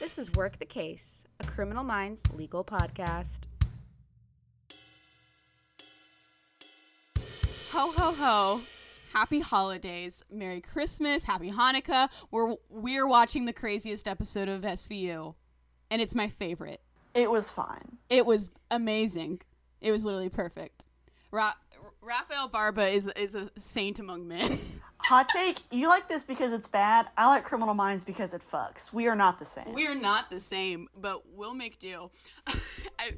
This is Work the Case, a Criminal Minds legal podcast. Ho ho ho. Happy holidays. Merry Christmas. Happy Hanukkah. We're we're watching the craziest episode of SVU. And it's my favorite. It was fine. It was amazing. It was literally perfect. Ra- Rafael Barba is is a saint among men. Hot take, you like this because it's bad. I like Criminal Minds because it fucks. We are not the same. we are not the same, but we'll make do. I,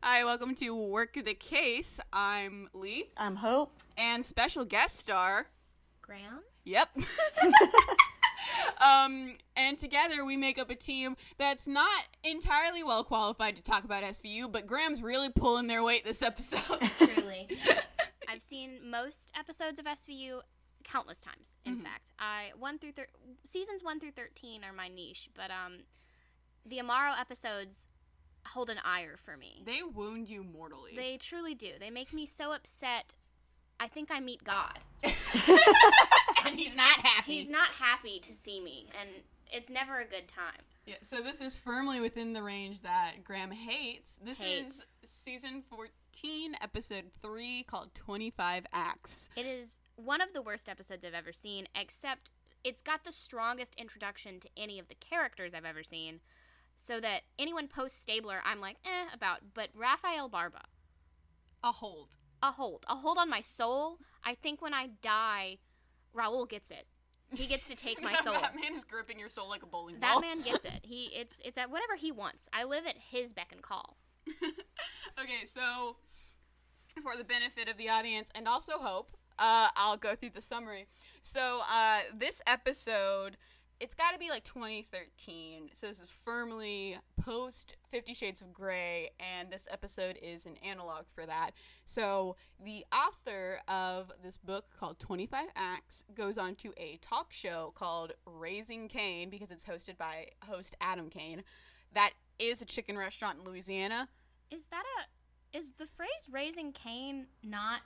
hi, welcome to Work the Case. I'm Lee I'm Hope. and special guest star Graham? Yep. um, and together we make up a team that's not entirely well qualified to talk about SVU, but Graham's really pulling their weight this episode. Truly. I've seen most episodes of SVU countless times. In fact, I one through thir- seasons one through thirteen are my niche, but um, the Amaro episodes hold an ire for me. they wound you mortally. They truly do. They make me so upset. I think I meet God. and he's not happy. He's not happy to see me, and it's never a good time. Yeah, so this is firmly within the range that Graham hates. This Hates. is season 14, episode 3, called 25 Acts. It is one of the worst episodes I've ever seen, except it's got the strongest introduction to any of the characters I've ever seen. So that anyone post Stabler, I'm like, eh, about. But Rafael Barba, A hold. a hold. A hold on my soul. I think when I die, Raul gets it. He gets to take my that, soul. That man is gripping your soul like a bowling ball. That man gets it. He it's it's at whatever he wants. I live at his beck and call. okay, so for the benefit of the audience and also Hope, uh, I'll go through the summary. So uh, this episode, it's got to be like 2013. So this is firmly post Fifty Shades of Grey, and this episode is an analog for that. So the author of this book called 25 Acts goes on to a talk show called Raising Cain because it's hosted by host Adam Kane. That is a chicken restaurant in Louisiana. Is that a is the phrase raising Cain not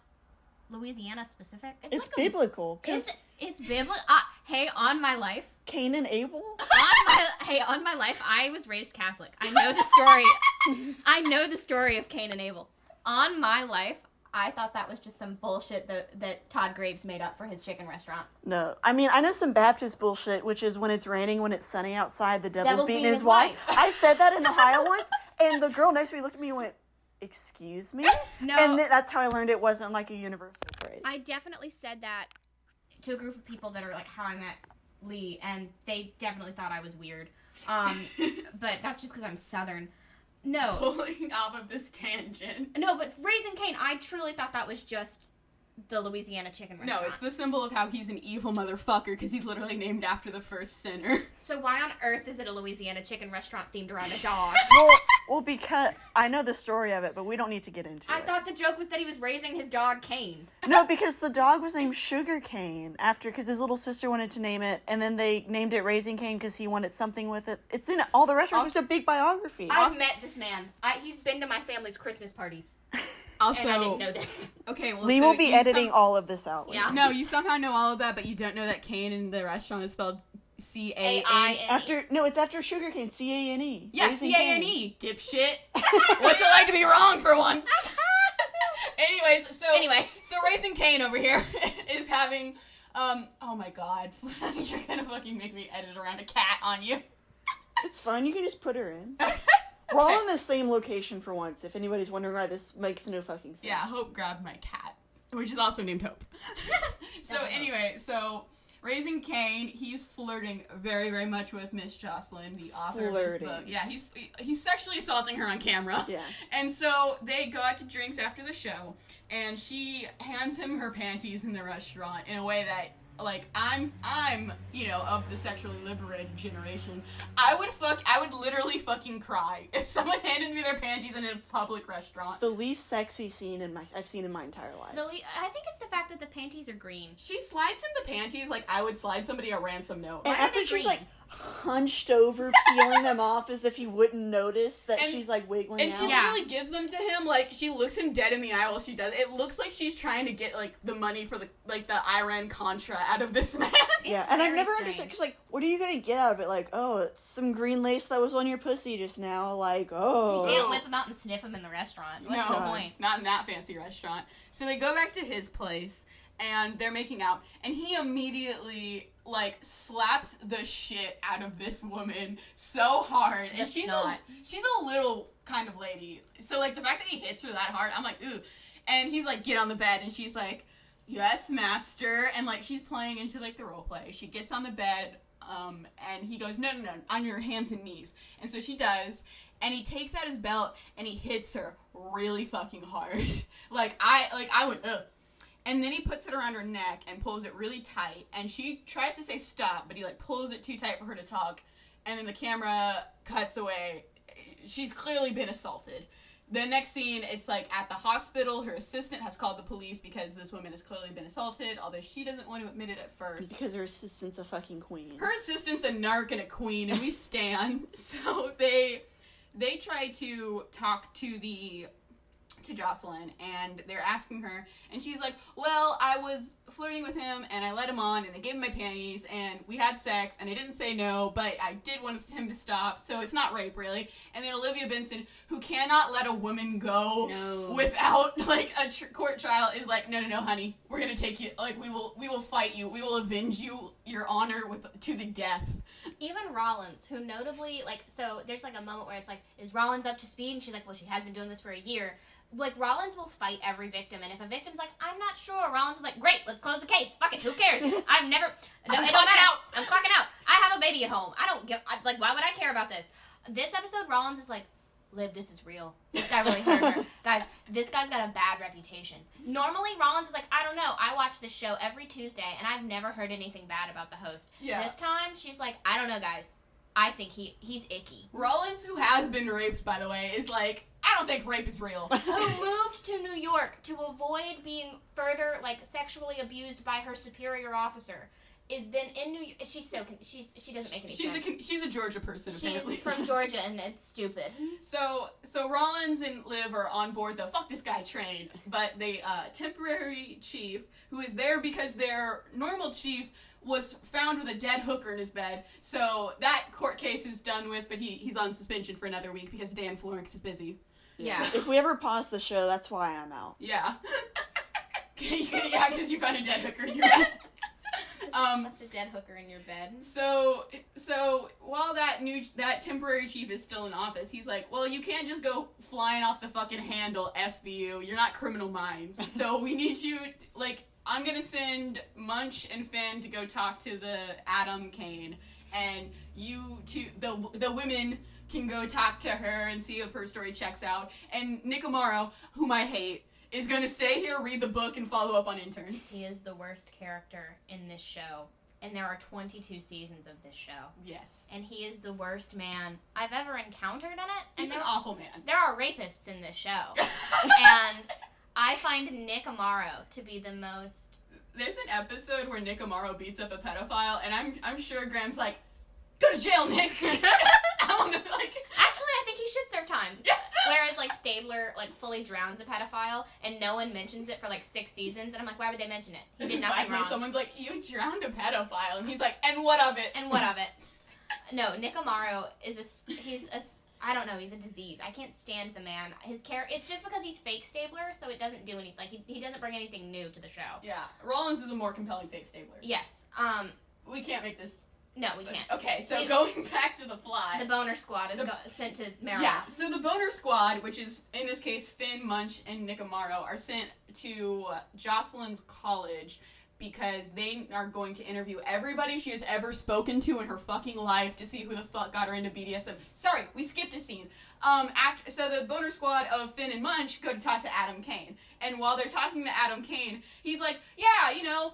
Louisiana specific? It's like a- biblical. Because It's it's biblical. Uh, hey, on my life, Cain and Abel? on my hey, on my life, I was raised Catholic. I know the story. I know the story of Cain and Abel. On my life, I thought that was just some bullshit that that Todd Graves made up for his chicken restaurant. No. I mean, I know some Baptist bullshit, which is when it's raining, when it's sunny outside, the devil's, Devil's beating beating his his wife. wife. I said that in Ohio once, and the girl next to me looked at me and went, Excuse me? No. And th- that's how I learned it wasn't like a universal phrase. I definitely said that to a group of people that are like how I met Lee, and they definitely thought I was weird. Um, but that's just because I'm Southern. No, pulling off of this tangent. no, but Raising Cain, I truly thought that was just the Louisiana chicken restaurant. No, it's the symbol of how he's an evil motherfucker because he's literally named after the first sinner. So why on earth is it a Louisiana chicken restaurant themed around a dog? well, well, because I know the story of it, but we don't need to get into I it. I thought the joke was that he was raising his dog Cain. No, because the dog was named Sugar Cane after because his little sister wanted to name it, and then they named it Raising Cane because he wanted something with it. It's in all the restaurants. It's a big biography. I've met this man. I, he's been to my family's Christmas parties, Also, and I didn't know this. okay, well, Lee so will be editing some- all of this out. later. Yeah. No, you somehow know all of that, but you don't know that Kane in the restaurant is spelled C A A-I-N- N. After no, it's after Sugar Cane. C A N E. Yeah, Raising C A N E, dipshit. What's it like to be wrong for once? Anyways, so Anyway. so raising Kane over here is having, um, oh my god, you're gonna fucking make me edit around a cat on you. It's fine. You can just put her in. We're all in the same location for once. If anybody's wondering why this makes no fucking sense. Yeah, Hope grabbed my cat, which is also named Hope. so Hope. anyway, so raising Cain, he's flirting very, very much with Miss Jocelyn, the author of this book. Yeah, he's he's sexually assaulting her on camera. Yeah. And so they go out to drinks after the show, and she hands him her panties in the restaurant in a way that. Like I'm, I'm, you know, of the sexually liberated generation. I would fuck, I would literally fucking cry if someone handed me their panties in a public restaurant. The least sexy scene in my I've seen in my entire life. The le- I think it's the fact that the panties are green. She slides him the panties like I would slide somebody a ransom note. and Why after she's green? like, hunched over, peeling them off as if he wouldn't notice that And- she's like wiggling And she out. Yeah. literally gives them to him. Like she looks him dead in the eye while she does. It looks like she's trying to get like the money for the like the Iran Contra out of this man. Yeah, It's and I've very never strange. understood because like, what are you gonna get out of it? Like, oh, it's some green lace that was on your pussy just now. Like, oh, You can't oh. whip them out and sniff them in the restaurant. What's no, the point? not in that fancy restaurant. So they go back to his place and they're making out, and he immediately like slaps the shit out of this woman so hard, and That's she's a she's a little kind of lady. So like the fact that he hits her that hard, I'm like, ooh. And he's like, get on the bed, and she's like, yes, master. And like she's playing into like the role play. She gets on the bed, um, and he goes, no, no, no, on your hands and knees. And so she does. And he takes out his belt and he hits her really fucking hard. like I like I went ugh. And then he puts it around her neck and pulls it really tight. And she tries to say stop, but he like pulls it too tight for her to talk. And then the camera cuts away. She's clearly been assaulted. The next scene, it's like at the hospital. Her assistant has called the police because this woman has clearly been assaulted, although she doesn't want to admit it at first. because her assistant's a fucking queen. Her assistant's a narc and a queen, and we stand. So they they try to talk to the to Jocelyn, and they're asking her, and she's like, "Well, I was flirting with him, and I let him on, and I gave him my panties, and we had sex, and I didn't say no, but I did want him to stop, so it's not rape, really." And then Olivia Benson, who cannot let a woman go No. without like a tr- court trial, is like, "No, no, no, honey, we're gonna take you. Like, we will, we will fight you. We will avenge you, your honor, with to the death." Even Rollins, who notably like, so there's like a moment where it's like, is Rollins up to speed? And she's like, well, she has been doing this for a year. Like Rollins will fight every victim, and if a victim's like, I'm not sure, Rollins is like, great, let's close the case. Fuck it, who cares? I've never. No, I'm it clocking don't matter. out. I'm clocking out. I have a baby at home. I don't give. I, like, why would I care about this? This episode, Rollins is like, Liv, this is real. This guy really hurt her. Guys, this guy's got a bad reputation. Normally, Rollins is like, I don't know. I watch this show every Tuesday, and I've never heard anything bad about the host. Yeah. This time, she's like, I don't know, guys. I think he he's icky. Rollins, who has been raped, by the way, is like, I don't think rape is real. Who moved to New York to avoid being further like sexually abused by her superior officer? Is then in New York. She's so con- she's she doesn't make any she's a sense. con- she's a Georgia person apparently. She's from Georgia, and it's stupid. so so Rollins and Liv are on board the fuck this guy train, but the uh, temporary chief who is there because their normal chief was found with a dead hooker in his bed. So that court case is done with, but he he's on suspension for another week because Dan Florence is busy. Yeah. If we ever pause the show, that's why I'm out. Yeah. yeah, because you found a dead hooker in your bed. Um, left a dead hooker in your bed. So so while that new that temporary chief is still in office, he's like, "Well, you can't just go flying off the fucking handle, SVU. You're not criminal minds. So we need you like I'm going to send Munch and Fin to go talk to the Adam Kane and you two the the women can go talk to her and see if her story checks out. And Nick Amaro, whom I hate, is going to stay here, read the book and follow up on interns. He is the worst character in this show, and there are 22 seasons of this show. Yes. And he is the worst man I've ever encountered in it. And He's an awful man. there are rapists in this show, and I find Nick Amaro to be the most. There's an episode where Nick Amaro beats up a pedophile, and I'm I'm sure Graham's like, "Go to jail, Nick." I'm on the, like, Actually, I think he should serve time. yeah. Whereas like Stabler like fully drowns a pedophile and no one mentions it for like six seasons, and I'm like, why would they mention it? He did nothing wrong. someone's like, "You drowned a pedophile," and he's like, "And what of it?" And what of it? No, Nick Amaro is a he's a I don't know he's a disease. I can't stand the man. His care it's just because he's fake Stabler, so it doesn't do anything. Like he, he doesn't bring anything new to the show. Yeah, Rollins is a more compelling fake stabler. Yes. Um. We can't make this. No, we can't. Okay, so going back to the fly. The Boner Squad is The- go- sent to Maryland. Yeah, so the Boner Squad, which is in this case Fin, Munch, and Nick Amaro, are sent to Jocelyn's college because they are going to interview everybody she has ever spoken to in her fucking life to see who the fuck got her into BDSM. Sorry, we skipped a scene. Um, after so the Boner Squad of Fin and Munch go to talk to Adam Kane, and while they're talking to Adam Kane, he's like, "Yeah, you know."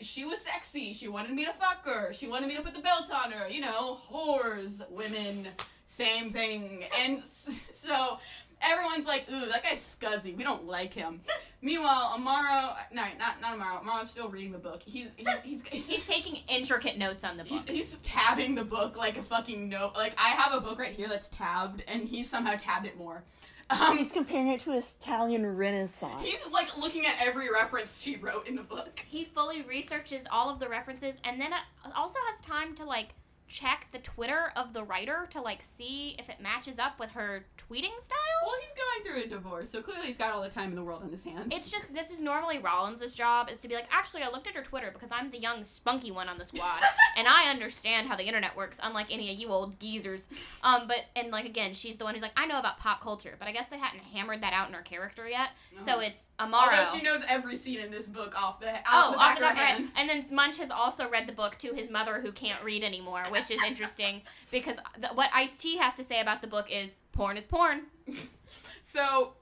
She was sexy. She wanted me to fuck her. She wanted me to put the belt on her. You know, whores, women, same thing. And so everyone's like, ooh, that guy's scuzzy. We don't like him. Meanwhile, Amaro, no, not not Amaro. Amaro's still reading the book. He's he's he's, he's, He's taking intricate notes on the he- book. he's tabbing the book like a fucking note. Like I have a book right here that's tabbed, and he's somehow tabbed it more. Um, He's comparing it to Italian Renaissance. he's just like looking at every reference she wrote in the book. He fully researches all of the references and then uh, also has time to like check the Twitter of the writer to like see if it matches up with her tweeting style. Well, he's going through a divorce, so clearly he's got all the time in the world on his hands. It's just this is normally Rollins' job is to be like, actually, I looked at her Twitter because I'm the young spunky one on the squad, and I understand how the internet works, unlike any of you old geezers. Um, but and like again, she's the one who's like, I know about pop culture, but I guess they hadn't hammered that out in her character yet. So Uh-huh. it's Amaro. Although she knows every scene in this book off the off Oh, the off back the of her of head. head. And then Munch has also read the book to his mother who can't read anymore, which is interesting because what Ice T has to say about the book is porn is porn. So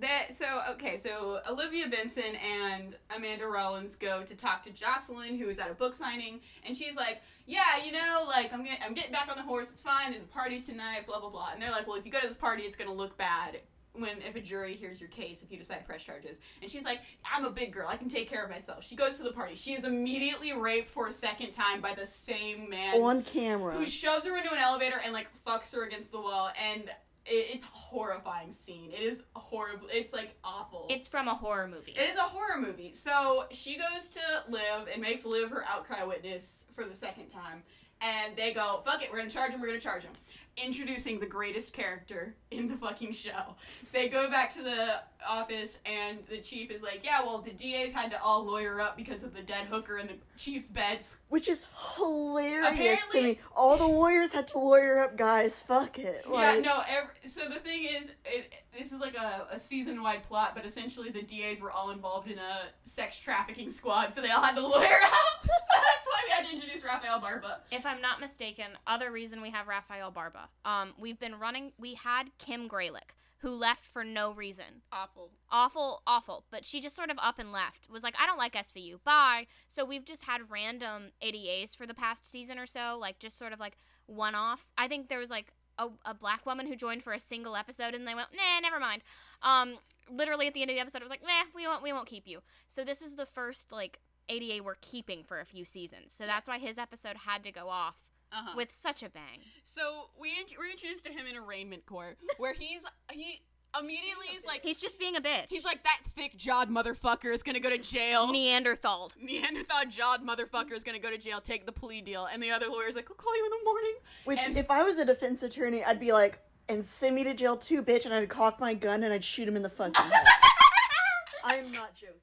that so okay, so Olivia Benson and Amanda Rollins go to talk to Jocelyn, who is at a book signing, and she's like, "Yeah, you know, like I'm I'm getting back on the horse. It's fine. There's a party tonight. Blah blah blah." And they're like, "Well, if you go to this party, it's gonna look bad." When if a jury hears your case, if you decide to press charges, and she's like, "I'm a big girl. I can take care of myself." She goes to the party. She is immediately raped for a second time by the same man on camera. who shoves her into an elevator and like fucks her against the wall and it's a horrifying scene it is horrible it's like awful It's from a horror movie. it is a horror movie so she goes to liv and makes liv her outcry witness for the second time and they go fuck it we're gonna charge him we're gonna charge him introducing the greatest character in the fucking show they go back to the office and the chief is like yeah well the das had to all lawyer up because of the dead hooker in the chief's beds which is hilarious to me. All the lawyers had to lawyer up, guys. Fuck it. Yeah, no. Every, so the thing is, it, this is like a, a season-wide plot, but essentially the DAs were all involved in a sex trafficking squad, so they all had to lawyer up. so that's why we had to introduce Rafael Barba. if I'm not mistaken, other reason we have Rafael Barba. Um, we've been running. We had Kim Greylek, who left for no reason. Awful. Awful, awful. But she just sort of up and left. Was like, I don't like SVU. Bye. So we've just had random ADAs for the past season or so, like just sort of like one-offs. I think there was like a, a black woman who joined for a single episode, and they went, nah, never mind. Um, literally at the end of the episode, it was like, nah, we won't, we won't keep you. So this is the first like ADA we're keeping for a few seasons. So that's why his episode had to go off Uh-huh. with such a bang. so we int- we're introduced to him in arraignment court, where he's he immediately he's like He's just being a bitch. he's like that thick jawed motherfucker is gonna go to jail. Neanderthal. Neanderthal jawed motherfucker is gonna go to jail. Take the plea deal, and the other lawyer's like, "I'll call you in the morning." which, and- if I was a defense attorney, I'd be like, and send me to jail too, bitch, and I'd cock my gun and I'd shoot him in the fucking head. I'm not joking.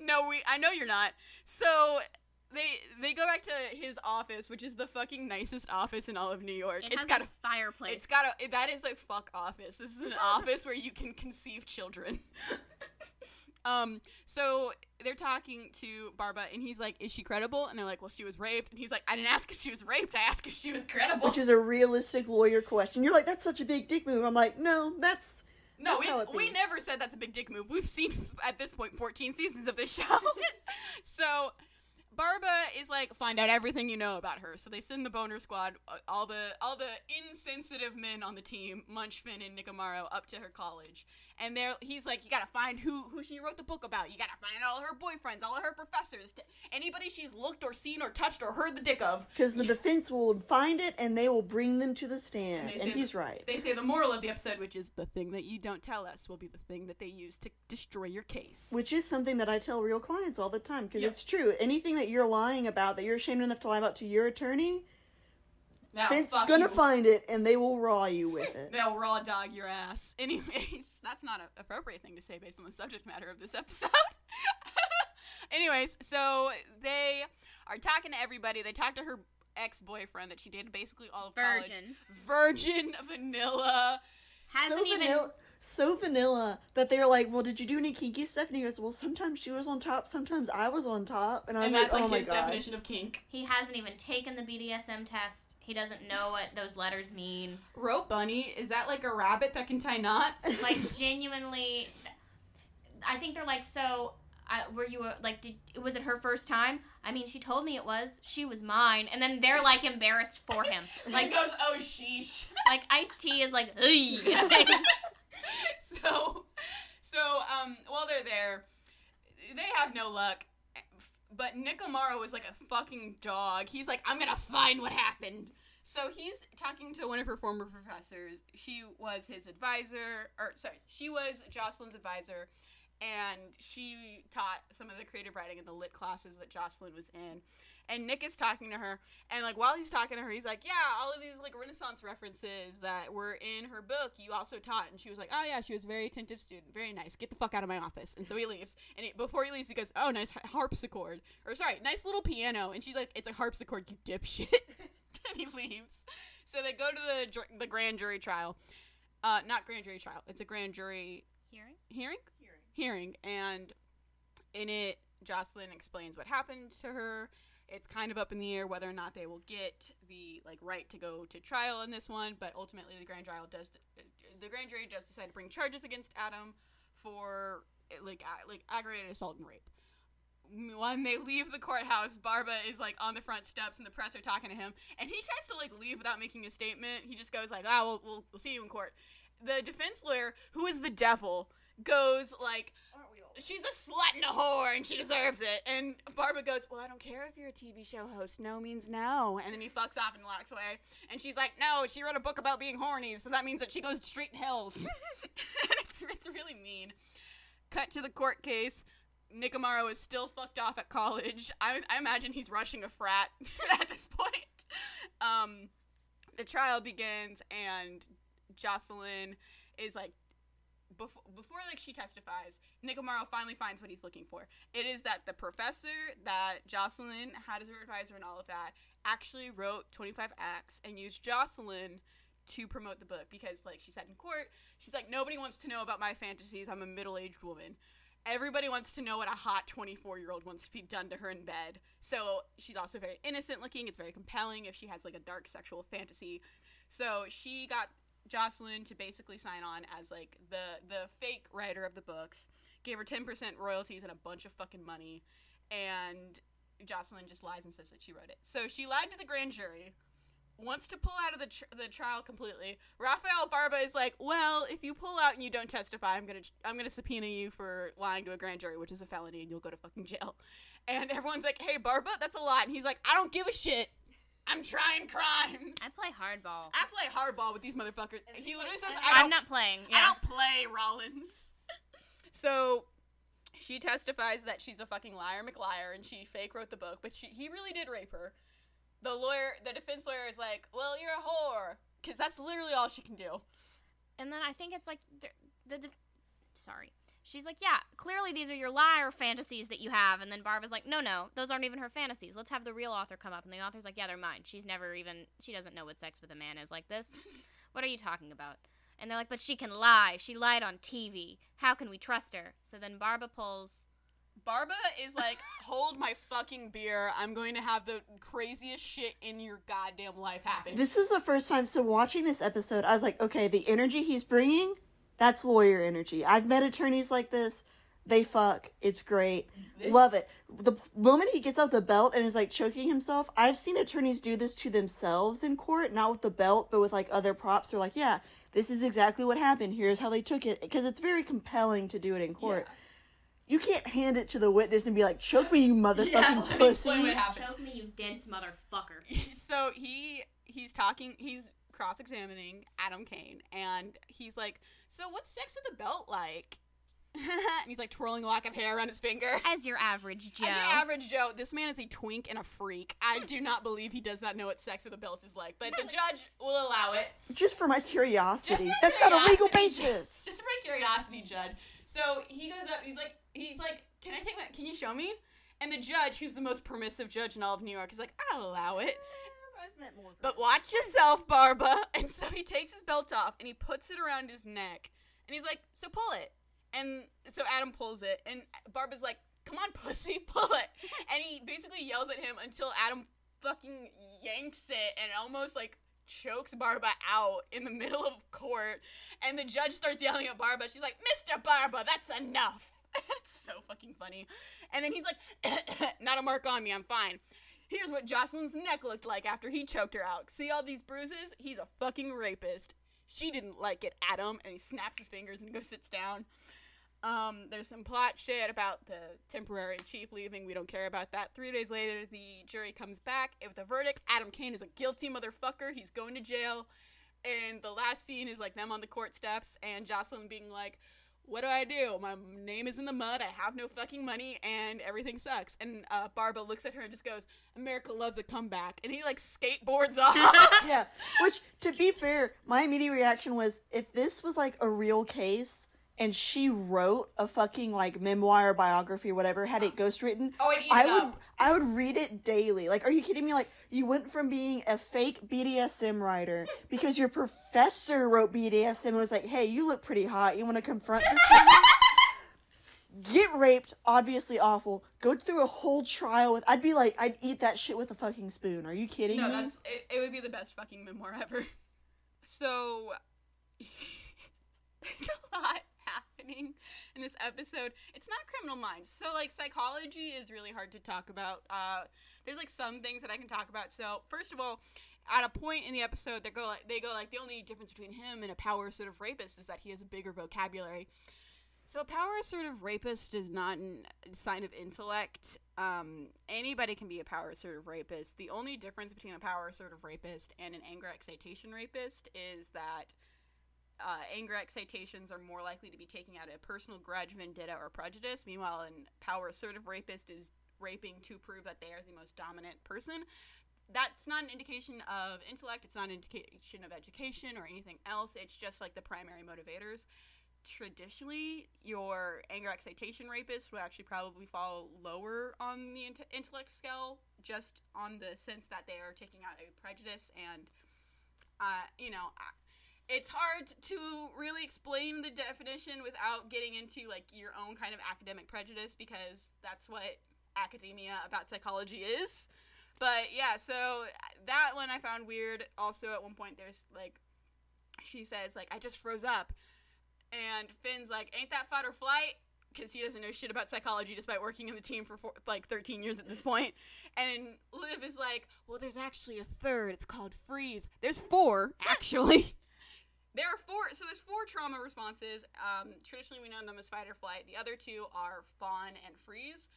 no, we. I know you're not. So they they go back to his office, which is the fucking nicest office in all of New York. It it's has got a a. fireplace. It's got a. That is like fuck office. This is an office where you can conceive children. um. So they're talking to Barba, and he's like, "Is she credible?" And they're like, "Well, she was raped." And he's like, "I didn't ask if she was raped. I asked if she was credible." Which is a realistic lawyer question. You're like, that's such a big dick move. I'm like, no, that's No, That's we, we never said that's a big dick move. We've seen at this point 14 seasons of this show. so Barba is like, find out everything you know about her. So they send the boner squad, uh, all the all the insensitive men on the team, Munchfin and Nick Amaro, up to her college. And they're he's like, you gotta find who who she wrote the book about. You gotta find all her boyfriends, all of her professors, t- anybody she's looked or seen or touched or heard the dick of. because the defense will find it and they will bring them to the stand. they And he's the- right. They say the moral of the episode, which is the thing that you don't tell us, will be the thing that they use to destroy your case. Which is something that I tell real clients all the time because Yep. it's true. Anything that you're lying about, that you're ashamed enough to lie about to your attorney, Now, defense fuck gonna you. find it and they will raw you with it. They'll raw dog your ass. Anyways, that's not an appropriate thing to say based on the subject matter of this episode. Anyways, so they are talking to everybody. They talk to her ex-boyfriend that she dated basically all of college. Virgin. Virgin vanilla. Hasn't so even. vanilla, so vanilla that they're like, "Well, did you do any kinky stuff?" And he goes, "Well, sometimes she was on top, sometimes I was on top." And I was And like, that's like "Oh my god!" definition of kink. He hasn't even taken the BDSM test. He doesn't know what those letters mean. Rope bunny, is that like a rabbit that can tie knots? Like genuinely, I think they're like so. Uh, were you like? Did was it her first time? I mean, she told me it was. She was mine, and then they're like embarrassed for him. like Like goes, oh sheesh. like Ice T is like, "Ugh." so, so um, while they're there, they have no luck. But Nick Amaro is like a fucking dog. He's like, I'm gonna find what happened. So he's talking to one of her former professors. She was his advisor, or sorry, she was Jocelyn's advisor, and she taught some of the creative writing in the lit classes that Jocelyn was in. And Nick is talking to her, and like while he's talking to her, he's like, "Yeah, all of these like Renaissance references that were in her book, you also taught." And she was like, "Oh yeah, she was a very attentive student, very nice. Get the fuck out of my office." And so he leaves, and he, before he leaves, he goes, "Oh, nice harpsichord, or sorry, nice little piano." And she's like, "It's a harpsichord, you dipshit." and he leaves. So they go to the the grand jury trial, uh, not grand jury trial. It's a grand jury Hearing? hearing hearing Hearing. and in it jocelyn explains what happened to her it's kind of up in the air whether or not they will get the like right to go to trial in this one but ultimately the grand trial does the grand jury does decide to bring charges against adam for like like aggravated assault and rape when they leave the courthouse, Barba is like on the front steps, and the press are talking to him, and he tries to like leave without making a statement. He just goes like, "Ah, we'll, we'll, we'll see you in court." The defense lawyer, who is the devil, goes like, "She's a slut and a whore, and she deserves it." And Barba goes, "Well, I don't care if you're a TV show host. No means no." And then he fucks off and walks away. And she's like, "No, she wrote a book about being horny, so that means that she goes straight to hell." it's it's really mean. Cut to the court case. Nick Amaro is still fucked off at college. I, I imagine he's rushing a frat at this point. Um, the trial begins, and Jocelyn is like, before, before like she testifies, Nick Amaro finally finds what he's looking for. It is that the professor that Jocelyn had as her advisor and all of that actually wrote 25 acts and used Jocelyn to promote the book because like she said in court, she's like nobody wants to know about my fantasies. I'm a middle-aged woman everybody wants to know what a hot 24 year old wants to be done to her in bed. So she's also very innocent looking. It's very compelling if she has like a dark sexual fantasy. So she got Jocelyn to basically sign on as like the the fake writer of the books, gave her 10% royalties and a bunch of fucking money, and Jocelyn just lies and says that she wrote it. So she lied to the grand jury. Wants to pull out of the tr- the trial completely. Rafael Barba is like, "Well, if you pull out and you don't testify, I'm gonna I'm gonna subpoena you for lying to a grand jury, which is a felony, and you'll go to fucking jail." And everyone's like, "Hey, Barba, that's a lot," and he's like, "I don't give a shit. I'm trying crimes. I play hardball. I play hardball with these motherfuckers." He literally says, "I I'm don't not playing. I don't play Rollins. so she testifies that she's a fucking liar McLiar and she fake wrote the book, but she he really did rape her. The lawyer, the defense lawyer is like, "Well, you're a whore," because that's literally all she can do. And then I think it's like the, the sorry. She's like, yeah, clearly these are your liar fantasies that you have. And then Barba's like, no, no, those aren't even her fantasies. Let's have the real author come up. And the author's like, yeah, they're mine. She's never even, she doesn't know what sex with a man is like this. what are you talking about? And they're like, but she can lie. She lied on TV. How can we trust her? So then Barba pulls, Barba is like, "Hold my fucking beer. I'm going to have the craziest shit in your goddamn life happen." This is the first time. So watching this episode, I was like, okay, the energy he's bringing, that's lawyer energy. I've met attorneys like this. They fuck. It's great. Love it. The moment he gets out the belt and is like choking himself, I've seen attorneys do this to themselves in court, not with the belt, but with like other props. They're like, yeah, this is exactly what happened. Here's how they took it. Because it's very compelling to do it in court. You can't hand it to the witness and be like, choke me, you motherfucking Yeah, let me pussy. explain what happened. Choke me, you dense motherfucker. so he he's talking he's cross-examining adam kane and he's like so what's sex with a belt like and he's like twirling a lock of hair around his finger As your average Joe. As your average Joe, this man is a twink and a freak. I do not believe he does not know what sex with a belt is like, but the judge will allow it. Just for my curiosity. Just for That's not a legal curiosity, basis. Just for my curiosity, judge. So he goes up. He's like, he's like, can I take my? Can you show me? And the judge, who's the most permissive judge in all of New York, is like, I'll allow it. Eh, I've met more. But watch yourself, Barba. And so he takes his belt off and he puts it around his neck. And he's like, so pull it. And so Adam pulls it. And Barba's like, come on, pussy, pull it. And he basically yells at him until Adam fucking yanks it and almost like chokes Barba out in the middle of court. And the judge starts yelling at Barba. She's like, Mr. Barba, that's enough. it's so fucking funny. And then he's like, not a mark on me, I'm fine. Here's what Jocelyn's neck looked like after he choked her out. See all these bruises? He's a fucking rapist. she didn't like it, Adam, and he snaps his fingers and goes sits down. Um, there's some plot shit about the temporary chief leaving. We don't care about that. Three days later, the jury comes back with a verdict. Adam Kane is a guilty motherfucker. He's going to jail. And the last scene is like them on the court steps and Jocelyn being like, what do I do? My name is in the mud. I have no fucking money, and everything sucks. And uh, Barba looks at her and just goes, "America loves a comeback." And he like skateboards off. yeah. Which, to be fair, my immediate reaction was if this was like a real case and she wrote a fucking like memoir, biography, or whatever, had it ghostwritten, Oh, eat I would up. I would read it daily. Like, are you kidding me? Like, you went from being a fake BDSM writer because your professor wrote BDSM and was like, "Hey, you look pretty hot. You want to confront this?" woman?" Get raped, obviously awful. Go through a whole trial with. I'd be like, I'd eat that shit with a fucking spoon. Are you kidding no, me? that's it, it. would be the best fucking memoir ever. So there's a lot happening in this episode. It's not criminal minds. So like psychology is really hard to talk about. Uh, there's like some things that I can talk about. So first of all, at a point in the episode, they go like they go like the only difference between him and a power sort of rapist is that he has a bigger vocabulary. So a power assertive rapist is not a sign of intellect. Um, anybody can be a power assertive rapist. The only difference between a power assertive rapist and an anger excitation rapist is that uh, anger excitations are more likely to be taking out a personal grudge, vendetta, or prejudice. Meanwhile, an power assertive rapist is raping to prove that they are the most dominant person. That's not an indication of intellect. It's not an indication of education or anything else. It's just like the primary motivators traditionally your anger excitation rapist would actually probably fall lower on the int- intellect scale just on the sense that they are taking out a prejudice and uh, you know it's hard to really explain the definition without getting into like your own kind of academic prejudice because that's what academia about psychology is but yeah so that one i found weird also at one point there's like she says like i just froze up and Fin's like, "Ain't that fight or flight?" Because he doesn't know shit about psychology, despite working in the team for four, like 13 years at this point. And Liv is like, "Well, there's actually a third. It's called freeze. There's four, actually. There are four. So there's four trauma responses. Um, traditionally, we know them as fight or flight. The other two are fawn and freeze.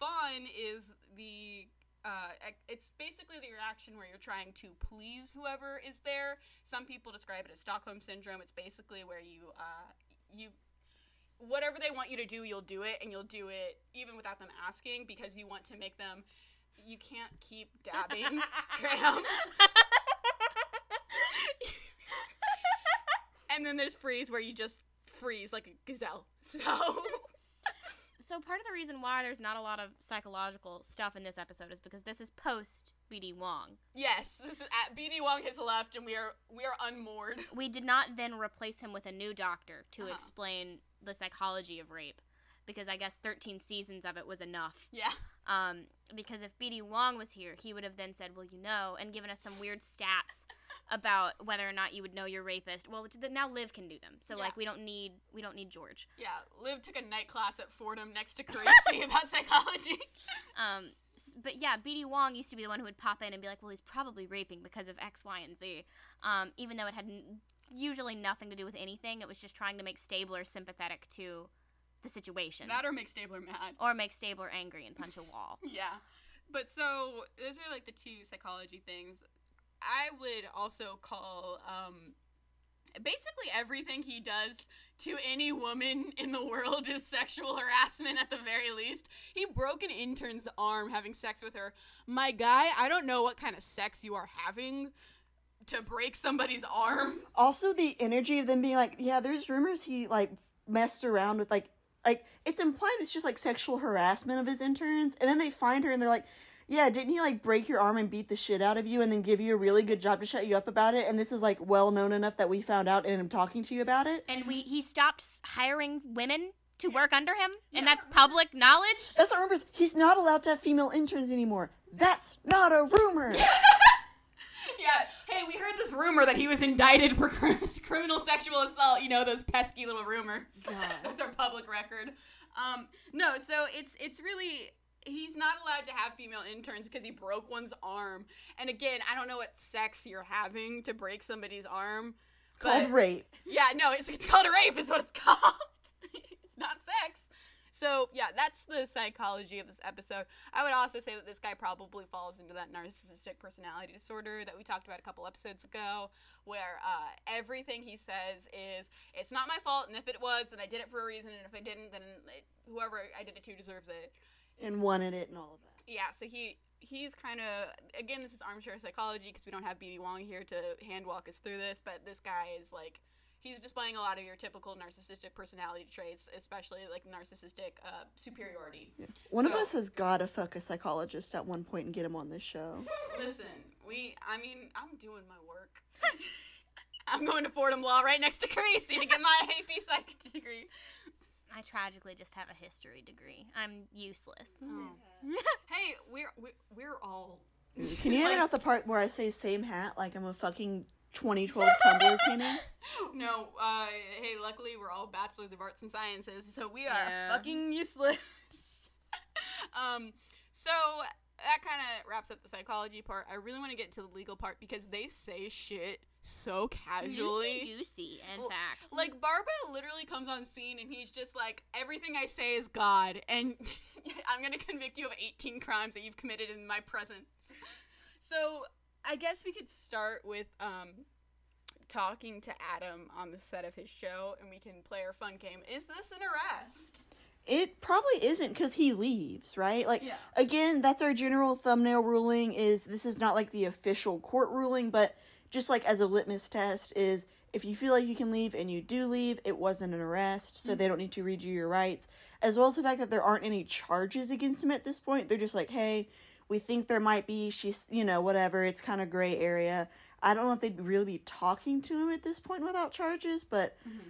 Fawn is the uh, it's basically the reaction where you're trying to please whoever is there. Some people describe it as Stockholm syndrome. It's basically where you uh, you whatever they want you to do, you'll do it, and you'll do it even without them asking because you want to make them. You can't keep dabbing, Graham. And then there's freeze where you just freeze like a gazelle. So. So part of the reason why there's not a lot of psychological stuff in this episode is because this is post BD Wong. Yes, this is at BD Wong has left, and we are we are unmoored. We did not then replace him with a new doctor to Uh-huh. explain the psychology of rape, because I guess 13 seasons of it was enough. Yeah, Um, because if BD Wong was here, he would have then said, "Well, you know," and given us some weird stats about whether or not you would know your rapist. Well, now Liv can do them, so Yeah. like we don't need we don't need George. yeah. Liv took a night class at Fordham next to Carisi about psychology. Um, but yeah, BD Wong used to be the one who would pop in and be like, "Well, he's probably raping because of X, Y, and Z," um, even though it had n- usually nothing to do with anything. It was just trying to make Stabler sympathetic to the situation, That or make Stabler mad. or make Stabler angry and punch a wall. Yeah, but so those are like the two psychology things. I would also call um, basically everything he does to any woman in the world is sexual harassment at the very least. He broke an intern's arm having sex with her. My guy, I don't know what kind of sex you are having to break somebody's arm. also the energy of them being like, yeah, there's rumors he like messed around with like like it's implied it's just like sexual harassment of his interns, and then they find her and they're like, yeah, didn't he like break your arm and beat the shit out of you, and then give you a really good job to shut you up about it? And this is like well known enough that we found out and I'm talking to you about it. And we he stopped hiring women to work under him, and that's public knowledge. That's not rumors. He's not allowed to have female interns anymore. That's not a rumor. Yeah, hey, we heard this rumor that he was indicted for cr- criminal sexual assault. You know those pesky little rumors. those are public record. Um, no, so it's it's really he's not allowed to have female interns because he broke one's arm. And again, I don't know what sex you're having to break somebody's arm. It's called rape. Yeah, no, it's, it's called a rape, is what it's called. it's not sex. So, yeah, that's the psychology of this episode. I would also say that this guy probably falls into that narcissistic personality disorder that we talked about a couple episodes ago, where uh, everything he says is, it's not my fault, and if it was, then I did it for a reason, and if I didn't, then it, whoever I did it to deserves it. And wanted it and all of that. Yeah, so he he's kind of again this is armchair psychology because we don't have BD Wong here to hand walk us through this, but this guy is like he's displaying a lot of your typical narcissistic personality traits, especially like narcissistic uh, superiority. One of us has got to fuck a psychologist at one point and get him on this show. Listen, we I mean I'm doing my work. I'm going to Fordham Law right next to Carisi to get my AP Psych degree. I tragically just have a history degree. I'm useless. Hey, we're we're, we're all Can you edit out the part where I say same hat like I'm a fucking 2012 Tumblr painting? No, uh, hey, luckily we're all bachelors of arts and sciences, so we are Yeah. fucking useless. um, so that kind of wraps up the psychology part. I really want to get to the legal part because they say shit so casually. Loosey goosey, in Well, fact. Like Barba literally comes on scene and he's just like, everything I say is God, and I'm gonna convict you of 18 crimes that you've committed in my presence. So I guess we could start with um, talking to Adam on the set of his show, and we can play our fun game. Is this an arrest? It probably isn't because he leaves, right? Like, Yeah. again, that's our general thumbnail ruling. Is this is not like the official court ruling, but just like as a litmus test, is if you feel like you can leave and you do leave, it wasn't an arrest, so they don't need to read you your rights. As well as the fact that there aren't any charges against him at this point. They're just like, hey, we think there might be. She's, you know, whatever. It's kind of gray area. I don't know if they'd really be talking to him at this point without charges, but. Mm-hmm.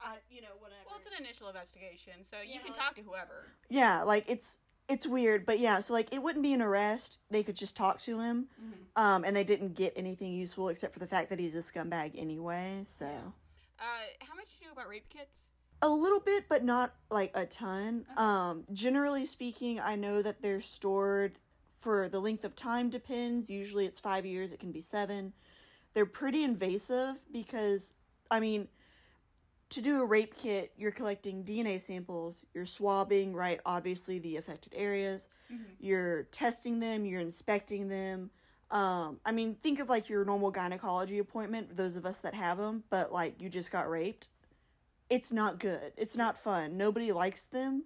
I, you know, whatever. Well, it's an initial investigation, so you Yeah, can like- talk to whoever. Yeah, like it's it's weird, but yeah, so like it wouldn't be an arrest. They could just talk to him. Um and they didn't get anything useful except for the fact that he's a scumbag anyway, so Uh, how much do you know about rape kits? a little bit but not like a ton. Um generally speaking, I know that they're stored for the length of time depends. Usually it's 5 years, it can be 7. They're pretty invasive because I mean to do a rape kit, you're collecting DNA samples, you're swabbing, right, obviously the affected areas, you're testing them, you're inspecting them. Um, I mean, think of like your normal gynecology appointment for those of us that have them, but like you just got raped. It's not good. It's not fun. Nobody likes them.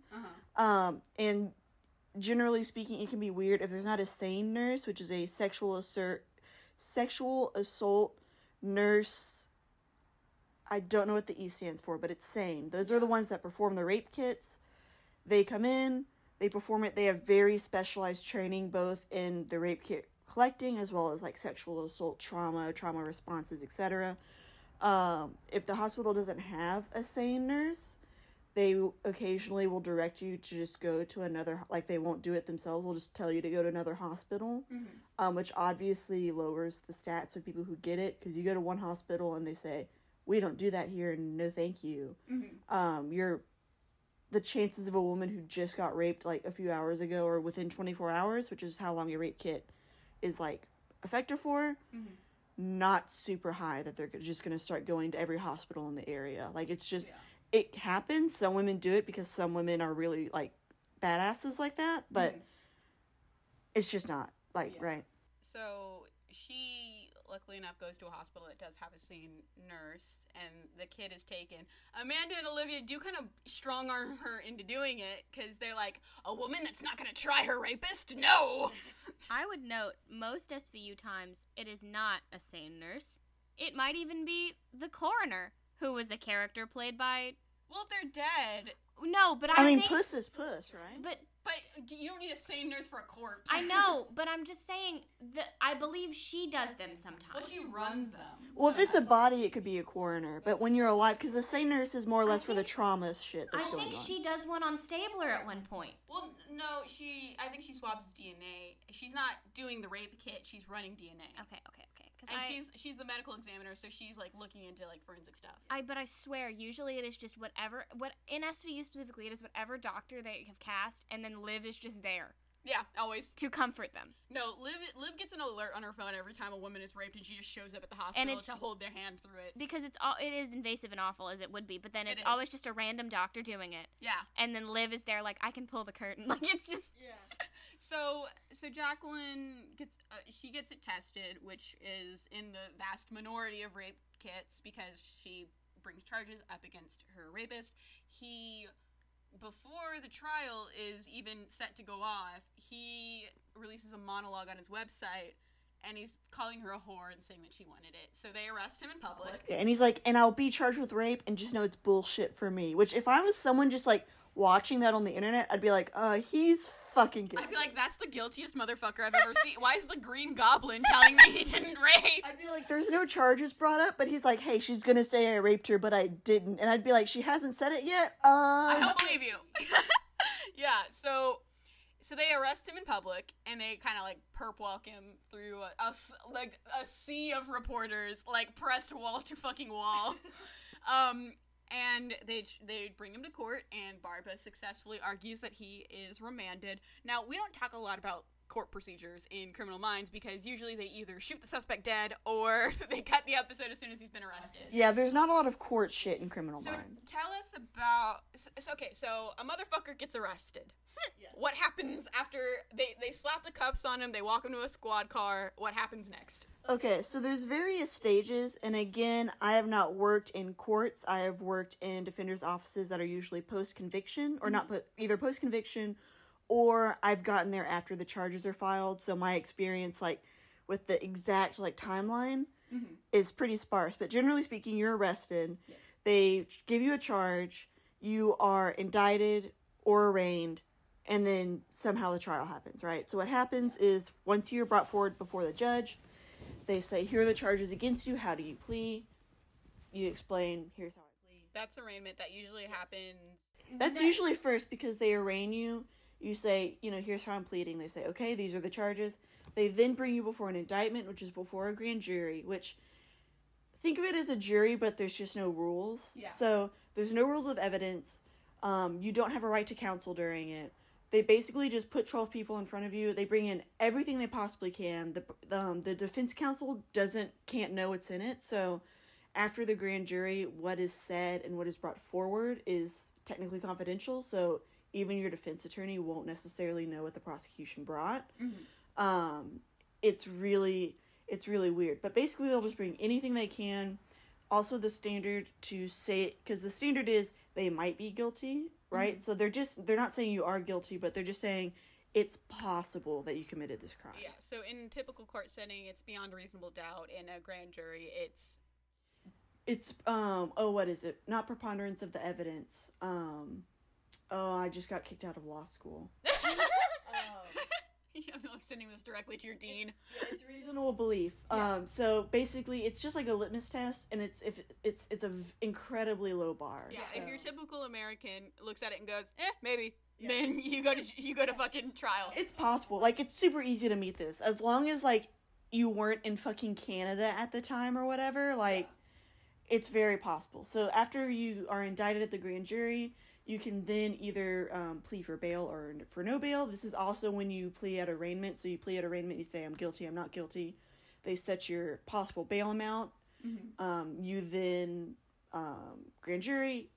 Um, and generally speaking, it can be weird if there's not a sane nurse, which is a sexual assert, sexual assault nurse I don't know what the E stands for, but it's sane. Those are the ones that perform the rape kits. They come in, they perform it. They have very specialized training both in the rape kit collecting as well as like sexual assault trauma, trauma responses, etc. Um, if the hospital doesn't have a sane nurse, they occasionally will direct you to just go to another like they won't do it themselves they'll just tell you to go to another hospital um, which obviously lowers the stats of people who get it because you go to one hospital and they say we don't do that here and no thank you. Mm-hmm. Um, you're the chances of a woman who just got raped like a few hours ago or within 24 hours which is how long a rape kit is like effective for mm-hmm. not super high that they're just going to start going to every hospital in the area. Like it's just it happens. Some women do it because some women are really like badasses like that but mm-hmm. it's just not like Yeah. right. So she, luckily enough, goes to a hospital that does have a sane nurse, and the kid is taken. Amanda and Olivia do kind of strong arm her into doing it because they're like, a woman that's not going to try her rapist? No! I would note most SVU times it is not a sane nurse. It might even be the coroner, who was a character played by. well, they're dead, No, but I, i mean think, puss is puss right But but you don't need a sane nurse for a corpse. I know, but I'm just saying that I believe she does them sometimes. Well, she runs them. well if it's a body it could be a coroner but when you're alive because the sane nurse is more or I less for the trauma shit that's I going think on she does one on Stabler at one point. Well, no, she. I think she swabs his DNA. She's not doing the rape kit. She's running DNA. Okay, okay, okay. Because And I, she's she's the medical examiner, so she's like looking into like forensic stuff. I, but I swear, usually it is just whatever. What in SVU specifically, it is whatever doctor they have cast, and then Liv is just there. Yeah, always. to comfort them. No, Liv Liv gets an alert on her phone every time a woman is raped, and she just shows up at the hospital it's- to hold their hand through it. Because it's all it is invasive and awful as it would be, but then it's is. always just a random doctor doing it. Yeah. And then Liv is there like I can pull the curtain. Like it's just yeah. So so Jacqueline gets uh, she gets it tested, which is in the vast minority of rape kits because she brings charges up against her rapist. He before the trial is even set to go off, he releases a monologue on his website and he's calling her a whore and saying that she wanted it. So they arrest him in public. And he's like, and I'll be charged with rape, and just know it's bullshit for me. Which, if I was someone just like watching that on the internet, I'd be like, uh, he's fucking guilty. I'd be like, that's the guiltiest motherfucker I've ever seen. Why is the Green Goblin telling me he didn't rape? I'd be like, there's no charges brought up, but he's like, hey, she's gonna say I raped her, but I didn't, and I'd be like, she hasn't said it yet. Uh, I don't believe you. yeah, so so they arrest him in public and they kind of like perp walk him through a, like a sea of reporters like pressed wall to fucking wall. um and they they bring him to court and Barba successfully argues that he is remanded. Now, we don't talk a lot about court procedures in criminal minds because usually they either shoot the suspect dead or they cut the episode as soon as he's been arrested. yeah, there's not a lot of court shit in Criminal So Minds. tell us about. So, so- okay, so a motherfucker gets arrested. What happens after they they slap the cuffs on him? They walk him to a squad car. What happens next? Okay, so there's various stages, and again, I have not worked in courts. I have worked in defenders' offices that are usually post conviction, or not, mm-hmm. but either post conviction, or I've gotten there after the charges are filed. So my experience, like with the exact like timeline, mm-hmm. is pretty sparse. But generally speaking, you're arrested. They give you a charge. You are indicted or arraigned, and then somehow the trial happens. Right. So what happens is once you're brought forward before the judge they say here are the charges against you. How do you plea you explain here's how i plead. That's arraignment. That usually happens. that's usually first because they arraign you. You say you know here's how i'm pleading. They say okay these are the charges. They then bring you before an indictment which is before a grand jury which think of it as a jury but there's just no rules. Yeah. so there's no rules of evidence. Um, you don't have a right to counsel during it they basically just put 12 people in front of you. They bring in everything they possibly can. The, um, the defense counsel doesn't can't know what's in it. So after the grand jury what is said and what is brought forward is technically confidential. So even your defense attorney won't necessarily know what the prosecution brought. Um, it's really it's really weird. But basically they'll just bring anything they can. Also the standard to say because the standard is they might be guilty right? So they're just they're not saying you are guilty but they're just saying it's possible that you committed this crime. Yeah. So in typical court setting, it's beyond reasonable doubt. In a grand jury, it's it's um oh what is it? Not preponderance of the evidence. Um oh i just got kicked out of law school I'm not sending this directly to your dean. it's, it's reasonable belief. Um so basically it's just like a litmus test and it's if it's it's a v- incredibly low bar Yeah, so- if your typical American looks at it and goes, "Eh, maybe," then you go to you go to fucking trial. it's possible. Like it's super easy to meet this. As long as like you weren't in fucking canada at the time or whatever like it's very possible. So after you are indicted at the grand jury you can then either um, plea for bail or for no bail. This is also when you plea at arraignment. So you plea at arraignment you say i'm guilty i'm not guilty. They set your possible bail amount. Um, you then um, grand jury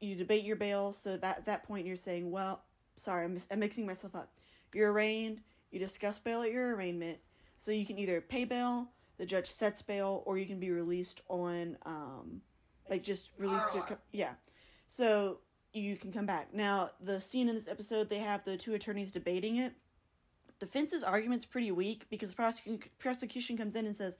you debate your bail. So that at that point you're saying well sorry I'm, I'm mixing myself up. You're arraigned you discuss bail at your arraignment. So you can either pay bail the judge sets bail or you can be released on um, like just released to yeah. So you can come back. Now the scene in this episode they have the two attorneys debating it. Defense's argument's pretty weak because the prosecu- prosecution comes in and says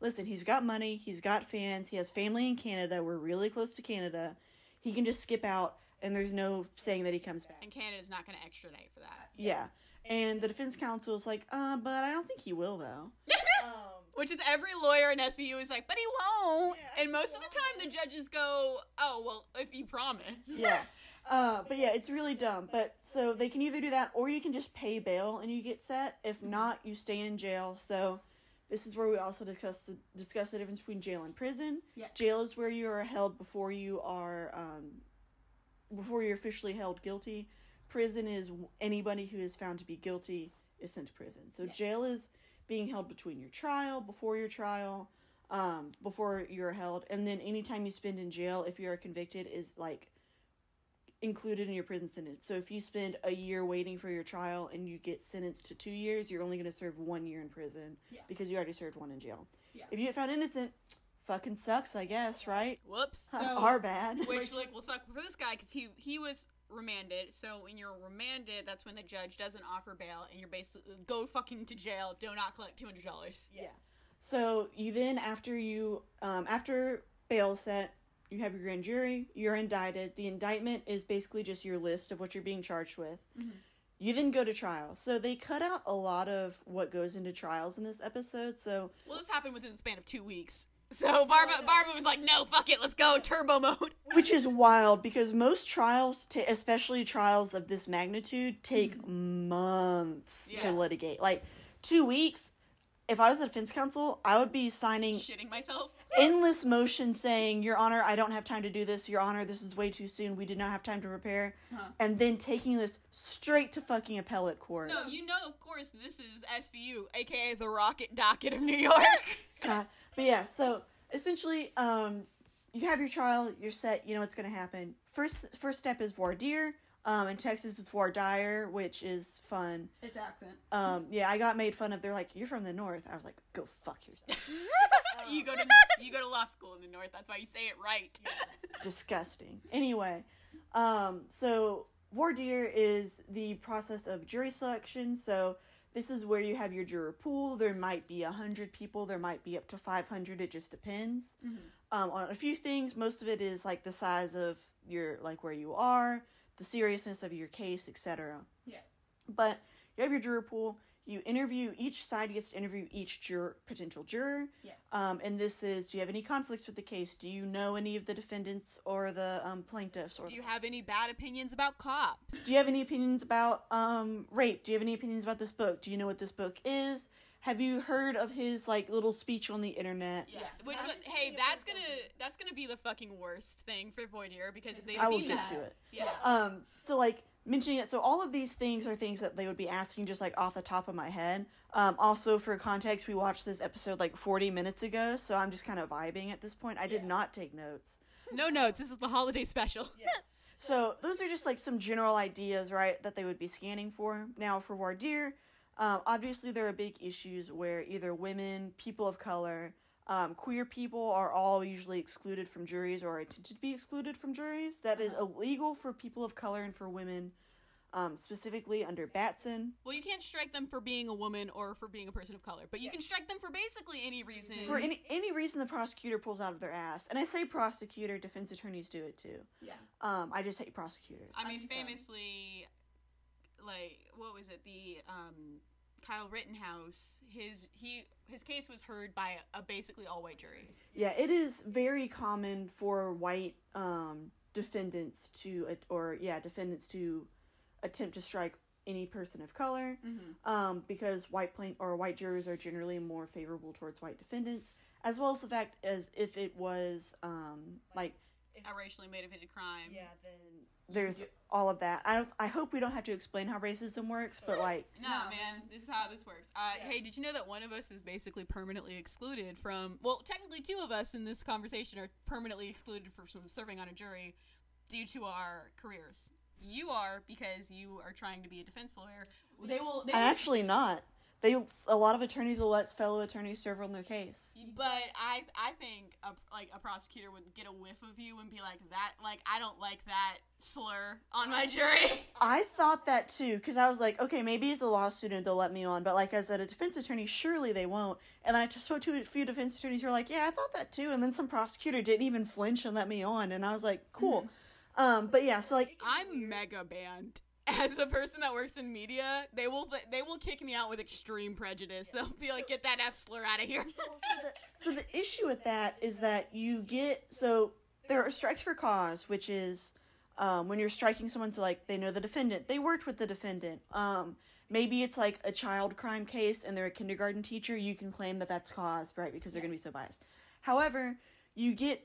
listen he's got money he's got fans he has family in canada we're really close to canada. He can just skip out and there's no saying that he comes back. And Canada's not going to extradite for that. yeah. And the defense counsel is like uh but i don't think he will though Which is every lawyer in SVU is like, but he won't. and most of the time, the judges go, "Oh, well, if you promise." yeah. Uh but yeah it's really dumb. But so they can either do that or you can just pay bail and you get set. If not you stay in jail. So this is where we also discuss the discuss the difference between jail and prison. Yeah. jail is where you are held before you are um before you're officially held guilty. Prison is anybody who is found to be guilty is sent to prison. So jail is being held between your trial, before your trial, um, before you're held, and then anytime you spend in jail, if you're convicted, is like included in your prison sentence. So if you spend a year waiting for your trial and you get sentenced to two years, you're only going to serve one year in prison because you already served one in jail. Yeah. If you get found innocent, fucking sucks, I guess, right? Whoops. Our bad. Which like will suck for this guy because he he was remanded. So when you're remanded, that's when the judge doesn't offer bail, and you're basically go fucking to jail. Do not collect two hundred dollars. Yeah. So you then, after you, um, after bail is set, you have your grand jury. You're indicted. The indictment is basically just your list of what you're being charged with. You then go to trial. So they cut out a lot of what goes into trials in this episode. So Well, this happened within the span of two weeks. So Barba Barba was like, "No, fuck it, let's go turbo mode." which is wild because most trials, ta- especially trials of this magnitude, take mm-hmm. months to litigate. Like two weeks. If I was a defense counsel, I would be signing Shitting myself. endless motion saying, Your Honor, I don't have time to do this. Your Honor, this is way too soon. We did not have time to prepare. And then taking this straight to fucking appellate court. No, you know, of course, this is SVU, aka the Rocket Docket of New York. God. Uh, But yeah, so essentially, um, you have your trial, you're set, you know what's going to happen. First first step is voir dire. Um, in Texas, it's voir dire, which is fun. It's accent. Um, yeah, I got made fun of. They're like, "You're from the north." I was like, "Go fuck yourself." you go to you go to law school in the north. That's why you say it right. disgusting. Anyway, um, so voir dire is the process of jury selection. So this is where you have your juror pool. There might be a hundred people. There might be up to five hundred. It just depends um, on a few things. Most of it is like the size of your like where you are, the seriousness of your case, etc. Yes. But you have your juror pool. You interview each side gets to interview each juror, potential juror. Yes. Um, and this is: Do you have any conflicts with the case? Do you know any of the defendants or the um, plaintiffs? Or Do you have any bad opinions about cops? do you have any opinions about um, rape? Do you have any opinions about this book? Do you know what this book is? Have you heard of his like little speech on the internet? Yeah. Which was, hey, that's gonna that's gonna be the fucking worst thing for voir dire because if they've I will get that, to it. yeah. Um, so like mentioning it, so all of these things are things that they would be asking just like off the top of my head. Um, also for context, we watched this episode like 40 minutes ago, so I'm just kind of vibing at this point. I did not take notes. No notes. This is the holiday special. yeah. So those are just like some general ideas, right, that they would be scanning for. Now voir dire, um, obviously there are big issues where either women, people of color, um, queer people are all usually excluded from juries or attempted to be excluded from juries. That is illegal for people of color and for women, um, specifically under Batson. Well, you can't strike them for being a woman or for being a person of color, but you can strike them for basically any reason. For any any reason the prosecutor pulls out of their ass, and I say prosecutor, defense attorneys do it too. Yeah. Um, I just hate prosecutors. I mean, famously, like what was it? The um, Kyle Rittenhouse. His he his case was heard by a, a basically all white jury. Yeah, it is very common for white um, defendants to, or yeah, defendants to attempt to strike any person of color, um, because white plain or white jurors are generally more favorable towards white defendants, as well as the fact as if it was um, like A racially motivated crime. Yeah, then there's all of that. I don't, I hope we don't have to explain how racism works, but like No, man, this is how this works. Uh, Hey, did you know that one of us is basically permanently excluded from? Well, technically, two of us in this conversation are permanently excluded from from serving on a jury due to our careers. You are because you are trying to be a defense lawyer. They will. They I'm will- actually not. They a lot of attorneys will let fellow attorneys serve on their case. But I, I think a, like a prosecutor would get a whiff of you and be like that. Like I don't like that slur on my jury. I thought that too, because I was like, okay, maybe as a law student they'll let me on, but like as a defense attorney, surely they won't. And then I just spoke to a few defense attorneys who were like, yeah, I thought that too. And then some prosecutor didn't even flinch and let me on, and I was like, cool. Um, but yeah, so like, I'm mega banned. As a person that works in media, they will they will kick me out with extreme prejudice. They'll be like, "Get that F slur out of here." so the issue with that is that you get so there are strikes for cause, which is um, when you're striking someone, so like they know the defendant, they worked with the defendant. Um, maybe it's like a child crime case and they're a kindergarten teacher, you can claim that that's cause, right? Because they're going to be so biased. However, you get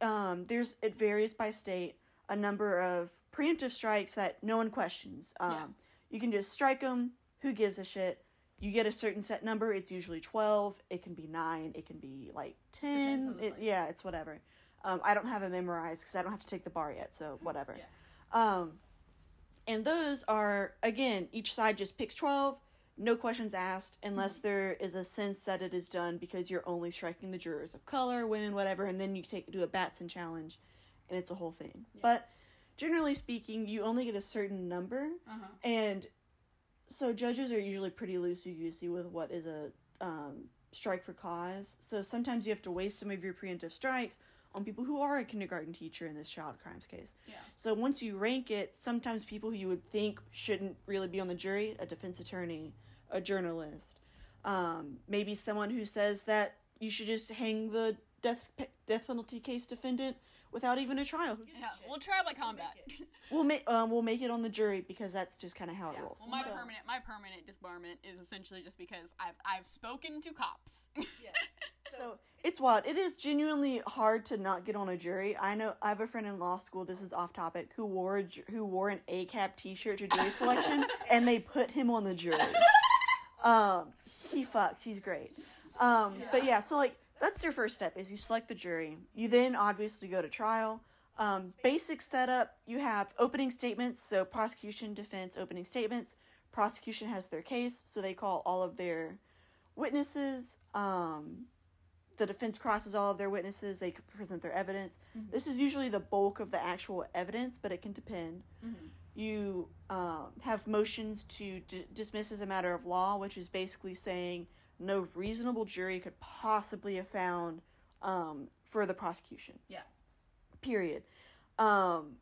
um, there's it varies by state a number of preemptive strikes that no one questions. Um, Yeah. You can just strike them. Who gives a shit? You get a certain set number. It's usually twelve. It can be nine. It can be like ten. It, yeah, it's whatever. Um, I don't have it memorized because I don't have to take the bar yet. So whatever. Yeah. Um, and those are again each side just picks twelve. No questions asked unless Mm-hmm. there is a sense that it is done because you're only striking the jurors of color, women, whatever, and then you take do a Batson challenge, and it's a whole thing. But generally speaking, you only get a certain number, Uh-huh. and so judges are usually pretty loosey goosey with what is a um, strike for cause. So sometimes you have to waste some of your preemptive strikes on people who are a kindergarten teacher in this child crimes case. Yeah. So once you rank it, sometimes people who you would think shouldn't really be on the jury, a defense attorney, a journalist, um, maybe someone who says that you should just hang the death pe- death penalty case defendant without even a trial. Who gives a Yeah, shit? we'll try by combat. We'll make um, we'll make it on the jury because that's just kind of how it rolls. Well, my So- permanent my permanent disbarment is essentially just because I've I've spoken to cops. yeah. So it's wild. It is genuinely hard to not get on a jury. I know I have a friend in law school. This is off topic. Who wore a, who wore an ACAB T-shirt to jury selection, and they put him on the jury. Um, he fucks. He's great. Um, but yeah, so like that's your first step is you select the jury. You then obviously go to trial. Um, basic setup. You have opening statements. So prosecution, defense, opening statements. Prosecution has their case, so they call all of their witnesses. Um, the defense crosses all of their witnesses. They present their evidence. This is usually the bulk of the actual evidence, but it can depend. You um, have motions to d- dismiss as a matter of law, which is basically saying no reasonable jury could possibly have found um, for the prosecution. Yeah. Period. Um,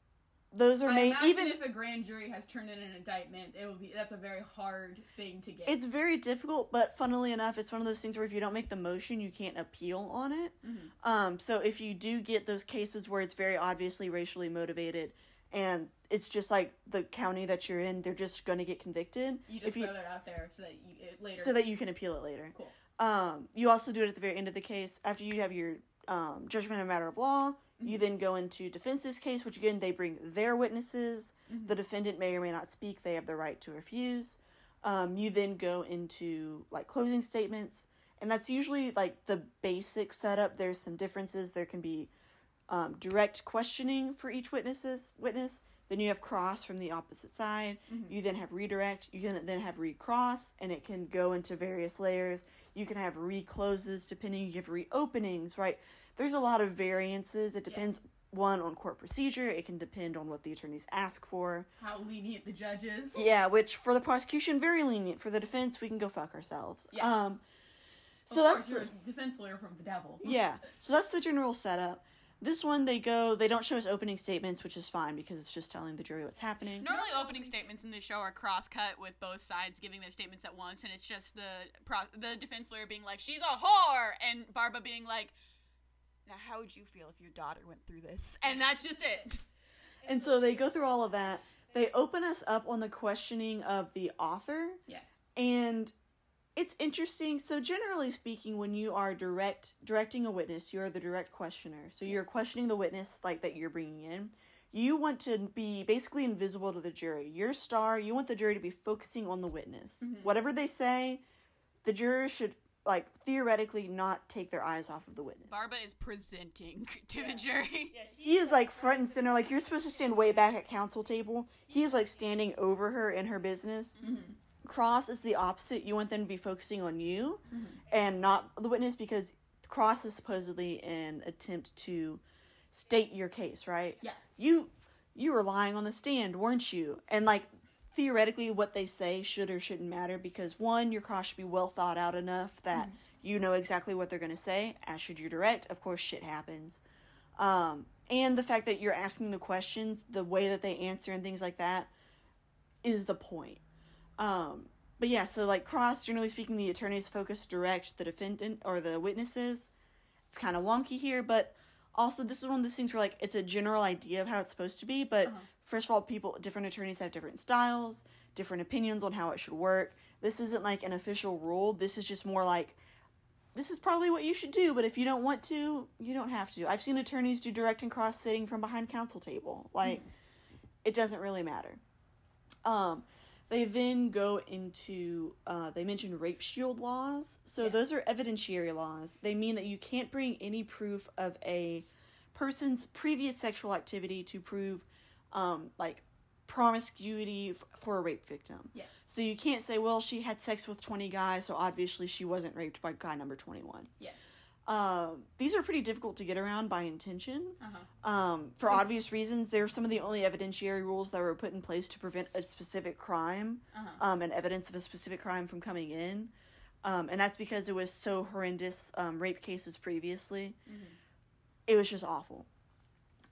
those are I made even. if a grand jury has turned in an indictment, it will be that's a very hard thing to get. It's very difficult, but funnily enough, it's one of those things where if you don't make the motion, you can't appeal on it. Mm-hmm. Um, so if you do get those cases where it's very obviously racially motivated, and it's just like the county that you're in, they're just going to get convicted. you just if you, throw that out there so that you it later. so that you can appeal it later. cool. Um, you also do it at the very end of the case after you have your um, judgment in a matter of law. You then go into defense's case, which again they bring their witnesses. The defendant may or may not speak; they have the right to refuse. Um, you then go into like closing statements, and that's usually like the basic setup. There's some differences. There can be um, direct questioning for each witnesses witness. Then you have cross from the opposite side. You then have redirect. You can then have recross, and it can go into various layers. You can have recloses depending. You have reopenings, right? There's a lot of variances. It depends one on court procedure. It can depend on what the attorneys ask for. How lenient the judge is. Yeah, which for the prosecution very lenient. For the defense, we can go fuck ourselves. Yeah. Um, so that's a defense lawyer from the devil. yeah. So that's the general setup. This one, they go. They don't show us opening statements, which is fine because it's just telling the jury what's happening. Normally, opening statements in the show are cross-cut with both sides giving their statements at once, and it's just the pro- the defense lawyer being like, "She's a whore," and Barba being like, "Now, how would you feel if your daughter went through this?" And that's just it. And so they go through all of that. They open us up on the questioning of the author, Yes. and it's interesting. So generally speaking, when you are direct directing a witness, you are the direct questioner. So you're questioning the witness like that you're bringing in. You want to be basically invisible to the jury. Your star, you want the jury to be focusing on the witness. Mm-hmm. Whatever they say, the jurors should like theoretically not take their eyes off of the witness. Barba is presenting to the jury. He is like front and center. Like you're supposed to stand way back at council table. He is like standing over her in her business. Mm-hmm. Cross is the opposite. You want them to be focusing on you and not the witness because cross is supposedly an attempt to state your case, right? Yeah. You you were lying on the stand, weren't you? And like theoretically what they say should or shouldn't matter because one, your cross should be well thought out enough that you know exactly what they're gonna say, as should your direct. Of course shit happens. Um, and the fact that you're asking the questions, the way that they answer and things like that is the point. Um, but yeah, so like cross, generally speaking, the attorneys focus direct the defendant or the witnesses. It's kind of wonky here, but also this is one of those things where like it's a general idea of how it's supposed to be. But first of all, people, different attorneys have different styles, different opinions on how it should work. This isn't like an official rule. This is just more like this is probably what you should do, but if you don't want to, you don't have to. I've seen attorneys do direct and cross sitting from behind counsel table. Like it doesn't really matter. Um, they then go into uh, they mention rape shield laws. So those are evidentiary laws. They mean that you can't bring any proof of a person's previous sexual activity to prove um, like promiscuity f- for a rape victim. Yes. So you can't say, well, she had sex with 20 guys, so obviously she wasn't raped by guy number 21. Yes. Um, these are pretty difficult to get around by intention. Uh-huh. Um, for obvious reasons, they're some of the only evidentiary rules that were put in place to prevent a specific crime Uh-huh. um, and evidence of a specific crime from coming in. Um, and that's because it was so horrendous um, rape cases previously. It was just awful.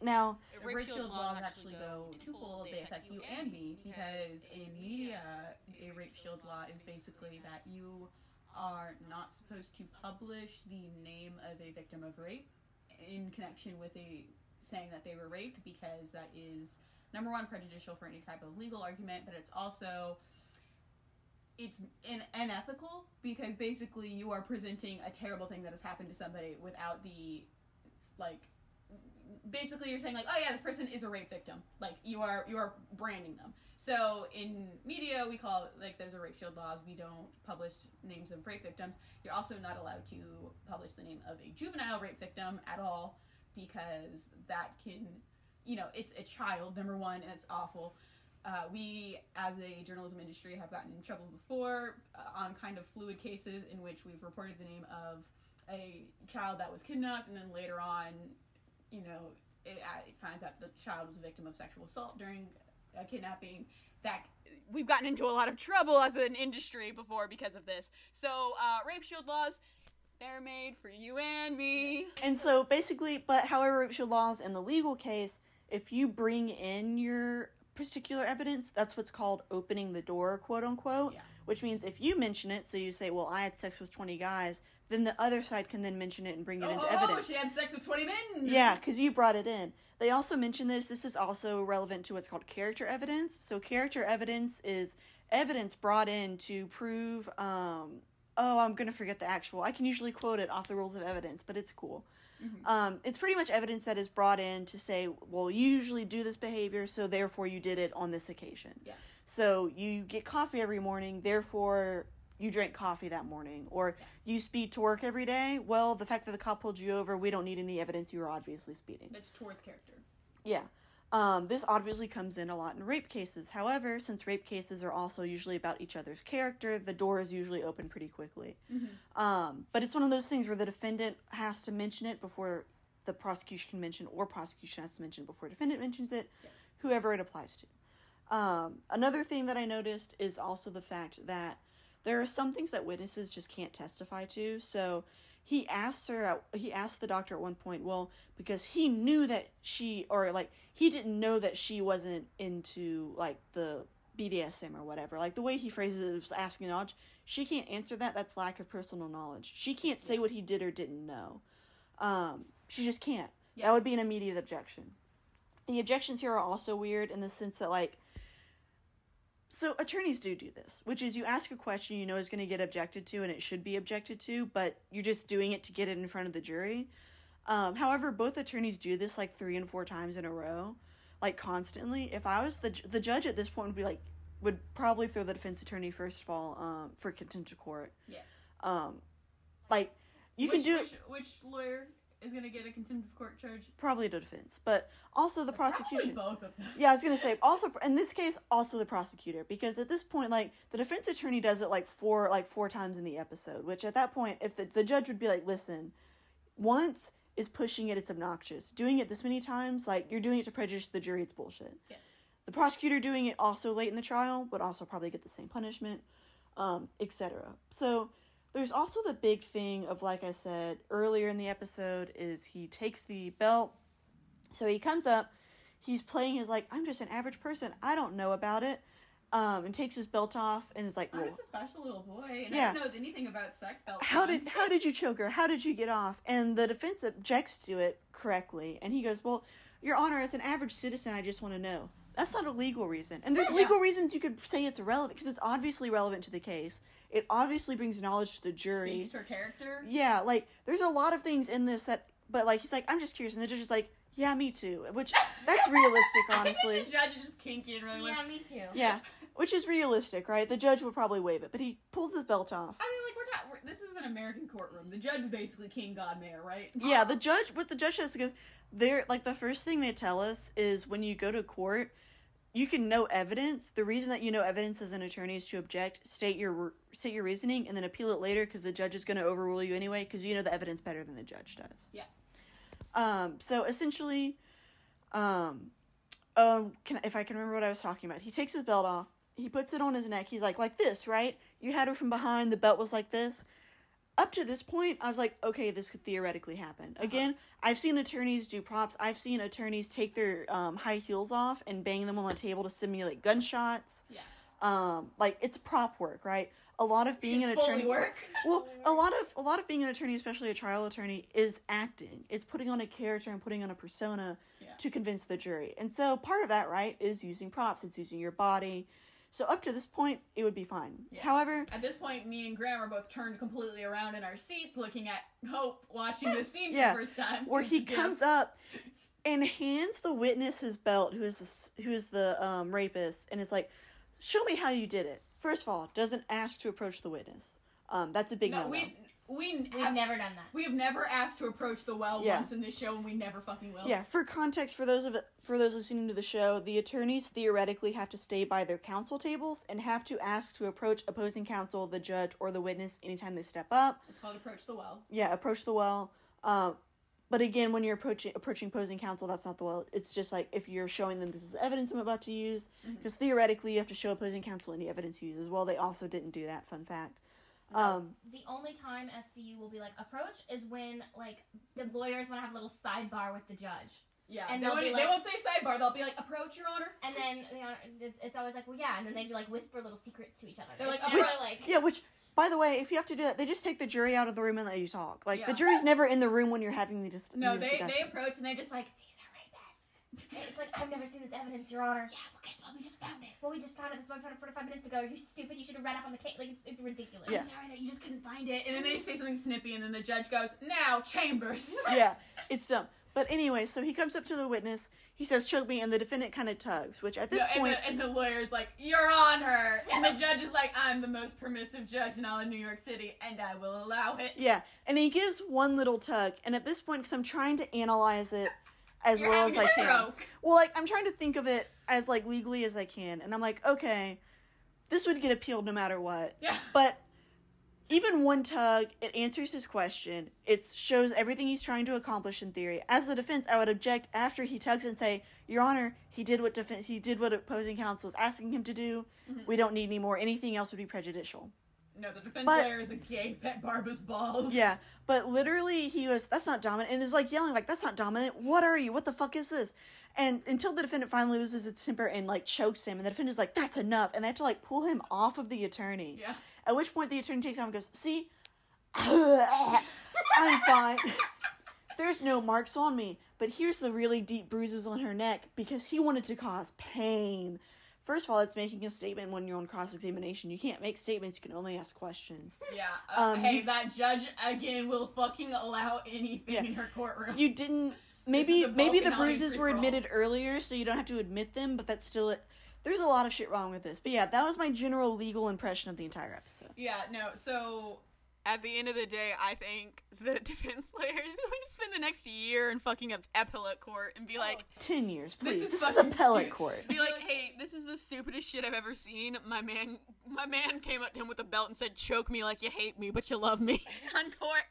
Now, The rape shield laws actually go twofold. They affect you and me because in media, a rape shield law is basically that you are not supposed to publish the name of a victim of rape in connection with a saying that they were raped because that is number one prejudicial for any type of legal argument, but it's also it's in, unethical because basically you are presenting a terrible thing that has happened to somebody without the like basically you're saying like oh yeah this person is a rape victim. Like you are you are branding them so in media we call it like there's a rape shield laws. We don't publish names of rape victims. You're also not allowed to publish the name of a juvenile rape victim at all because that can you know it's a child number one and it's awful. Uh, we as a journalism industry have gotten in trouble before uh, on kind of fluid cases in which we've reported the name of a child that was kidnapped and then later on you know, it, uh, it finds out the child was a victim of sexual assault during a kidnapping. That We've gotten into a lot of trouble as an industry before because of this. So, uh, rape shield laws, they're made for you and me. and so basically, but however, rape shield laws in the legal case, if you bring in your particular evidence, that's what's called opening the door, quote unquote. Yeah. Which means if you mention it, so you say, "Well, I had sex with twenty guys," then the other side can then mention it and bring it oh, into oh, evidence. she had sex with twenty men. Yeah, because you brought it in. They also mention this. This is also relevant to what's called character evidence. So, character evidence is evidence brought in to prove. Um, oh, I'm gonna forget the actual. I can usually quote it off the rules of evidence, but it's cool. Um, it's pretty much evidence that is brought in to say, well, you usually do this behavior, so therefore you did it on this occasion. Yeah. So you get coffee every morning, therefore you drank coffee that morning. Or you speed to work every day. Well, the fact that the cop pulled you over, we don't need any evidence you were obviously speeding. It's towards character. Yeah. Um, this obviously comes in a lot in rape cases. However, since rape cases are also usually about each other's character, the door is usually open pretty quickly. Um, but it's one of those things where the defendant has to mention it before the prosecution can mention, or prosecution has to mention it before defendant mentions it, whoever it applies to. Um, another thing that I noticed is also the fact that there are some things that witnesses just can't testify to. So he asked her, at- he asked the doctor at one point, well, because he knew that she, or like, he didn't know that she wasn't into like the BDSM or whatever. Like the way he phrases it was asking knowledge. She can't answer that. That's lack of personal knowledge. She can't say what he did or didn't know. Um, she just can't. Yeah. That would be an immediate objection. The objections here are also weird in the sense that like so attorneys do do this, which is you ask a question you know is going to get objected to and it should be objected to, but you're just doing it to get it in front of the jury. Um, however, both attorneys do this like three and four times in a row, like constantly. If I was the the judge at this point would be like would probably throw the defense attorney first of all um, for contempt of court. Yes. Um, like you which, can do which, which lawyer is gonna get a contempt of court charge? probably the defense, but also the prosecution. Probably both of them. Yeah, I was gonna say also in this case also the prosecutor because at this point like the defense attorney does it like four like four times in the episode, which at that point if the the judge would be like, listen, once is pushing it, it's obnoxious. Doing it this many times, like you're doing it to prejudice the jury, it's bullshit. Yes. The prosecutor doing it also late in the trial would also probably get the same punishment, um, etc. So there's also the big thing of like I said earlier in the episode is he takes the belt so he comes up, he's playing his like, I'm just an average person, I don't know about it. Um, and takes his belt off and is like, I'm just a special little boy, and Yeah. I don't know anything about sex belts. how did how did you choke her? How did you get off? And the defense objects to it correctly, and he goes, "Well, Your Honor, as an average citizen, I just want to know." That's not a legal reason, and there's Yeah. legal reasons you could say it's irrelevant because it's obviously relevant to the case. It obviously brings knowledge to the jury. Speaks to her character. Yeah, like there's a lot of things in this that, but like he's like, I'm just curious, and the judge is like, Yeah, me too. Which that's realistic, I honestly. think the judge is just kinky and really Yeah, wants. me too. Yeah, which is realistic, right? The judge would probably waive it, but he pulls his belt off. I mean, like we're not. We're, this is an American courtroom. The judge is basically king, god, mayor, right? Yeah, the judge. What the judge says is, they're like the first thing they tell us is when you go to court, you can know evidence. The reason that you know evidence as an attorney is to object, state your state your reasoning, and then appeal it later because the judge is going to overrule you anyway because you know the evidence better than the judge does. Yeah. Um. So essentially, um, um, can if I can remember what I was talking about, he takes his belt off. He puts it on his neck. He's like, like this, right? You had her from behind. The belt was like this up to this point, I was like, okay, this could theoretically happen. Again, I've seen attorneys do props. I've seen attorneys take their um, high heels off and bang them on the table to simulate gunshots. Yeah. Um, like it's prop work, right? A lot of being an It's Foley attorney. work. Well, a lot of a lot of being an attorney, especially a trial attorney, is acting. It's putting on a character and putting on a persona Yeah. to convince the jury. And so part of that, right, is using props. It's using your body. So up to this point, it would be fine. Yeah. However, At this point, me and Graham are both turned completely around in our seats, looking at Hope watching this scene Yeah, for the first time. where he Yeah. comes up and hands the witness his belt, who is the, who is the um, rapist, and is like, "Show me how you did it." First of all, doesn't ask to approach the witness. Um, that's a big No, no. we we We've have, never done that. we have never asked to approach the well Yeah. once in this show, and we never fucking will. Yeah, for context, for those of it, for those listening to the show, the attorneys theoretically have to stay by their counsel tables and have to ask to approach opposing counsel, the judge, or the witness anytime they step up. It's called approach the well. Yeah, approach the well. Um, but again, when you're approaching approaching opposing counsel, that's not the well. It's just like if you're showing them this is the evidence I'm about to use, because theoretically you have to show opposing counsel any evidence you use as well. They also didn't do that. Fun fact. Um, The only time SVU will be like approach is when like the lawyers want to have a little sidebar with the judge, Yeah, And they, they'll won't, be they won't say sidebar. They'll be like, "Approach, Your Honor." and then you know, it's, it's always like, well, yeah, and then they like whisper little secrets to each other. They're like, never which like yeah, which by the way, if you have to do that, they just take the jury out of the room and let you talk. Like the jury's never in the room when you're having the dis- No, these they they discussions. approach and they just like, he's a rapist. And it's like I've never seen this evidence, Your Honor. Yeah, well, guess what? We just found it. Well, we just found it. This one found it 45 minutes ago. You're stupid. You should have read up on the case. Like it's it's ridiculous. Yeah. "I'm sorry that you just couldn't find it," and then they say something snippy, and then the judge goes, "Now, Chambers." yeah, it's dumb. But anyway, so he comes up to the witness. He says, "Choke me," and the defendant kind of tugs. Which at this No, and, point, the, and the lawyer's like, "Your Honor," and the judge is like, "I'm the most permissive judge in all of New York City, and I will allow it." Yeah, and he gives one little tug, and at this point, because I'm trying to analyze it as You're well as I can. Well, like I'm trying to think of it as like legally as I can, and I'm like, okay, this would get appealed no matter what. Yeah. But even one tug, it answers his question. It shows everything he's trying to accomplish in theory. As the defense, I would object after he tugs and say, "Your Honor, he did what defense he did what opposing counsel is asking him to do. Mm-hmm. We don't need any more. Anything else would be prejudicial." No, the defense But- lawyer is a gay pet Barba's balls. Yeah, but literally he was that's not dominant and is like yelling like that's not dominant. What are you? What the fuck is this? And until the defendant finally loses its temper and like chokes him, and the defendant is like that's enough, and they have to like pull him off of the attorney. Yeah. At which point the attorney takes off and goes, "See, I'm fine. There's no marks on me, but here's the really deep bruises on her neck because he wanted to cause pain." First of all, it's making a statement when you're on cross examination. You can't make statements, you can only ask questions. Yeah. Uh, Um, hey, that judge again will fucking allow anything Yeah. in her courtroom. you didn't maybe maybe the bruises were admitted earlier so you don't have to admit them but that's still it there's a lot of shit wrong with this but yeah that was my general legal impression of the entire episode yeah. No. So At the end of the day, I think the defense lawyers would spend the next year in fucking ap- appellate court and be oh, like, 10 years please is this is, fucking appellate stu- court be like, hey, this is the stupidest shit I've ever seen. My man, my man came up to him with a belt and said, "Choke me like you hate me, but you love me." On court.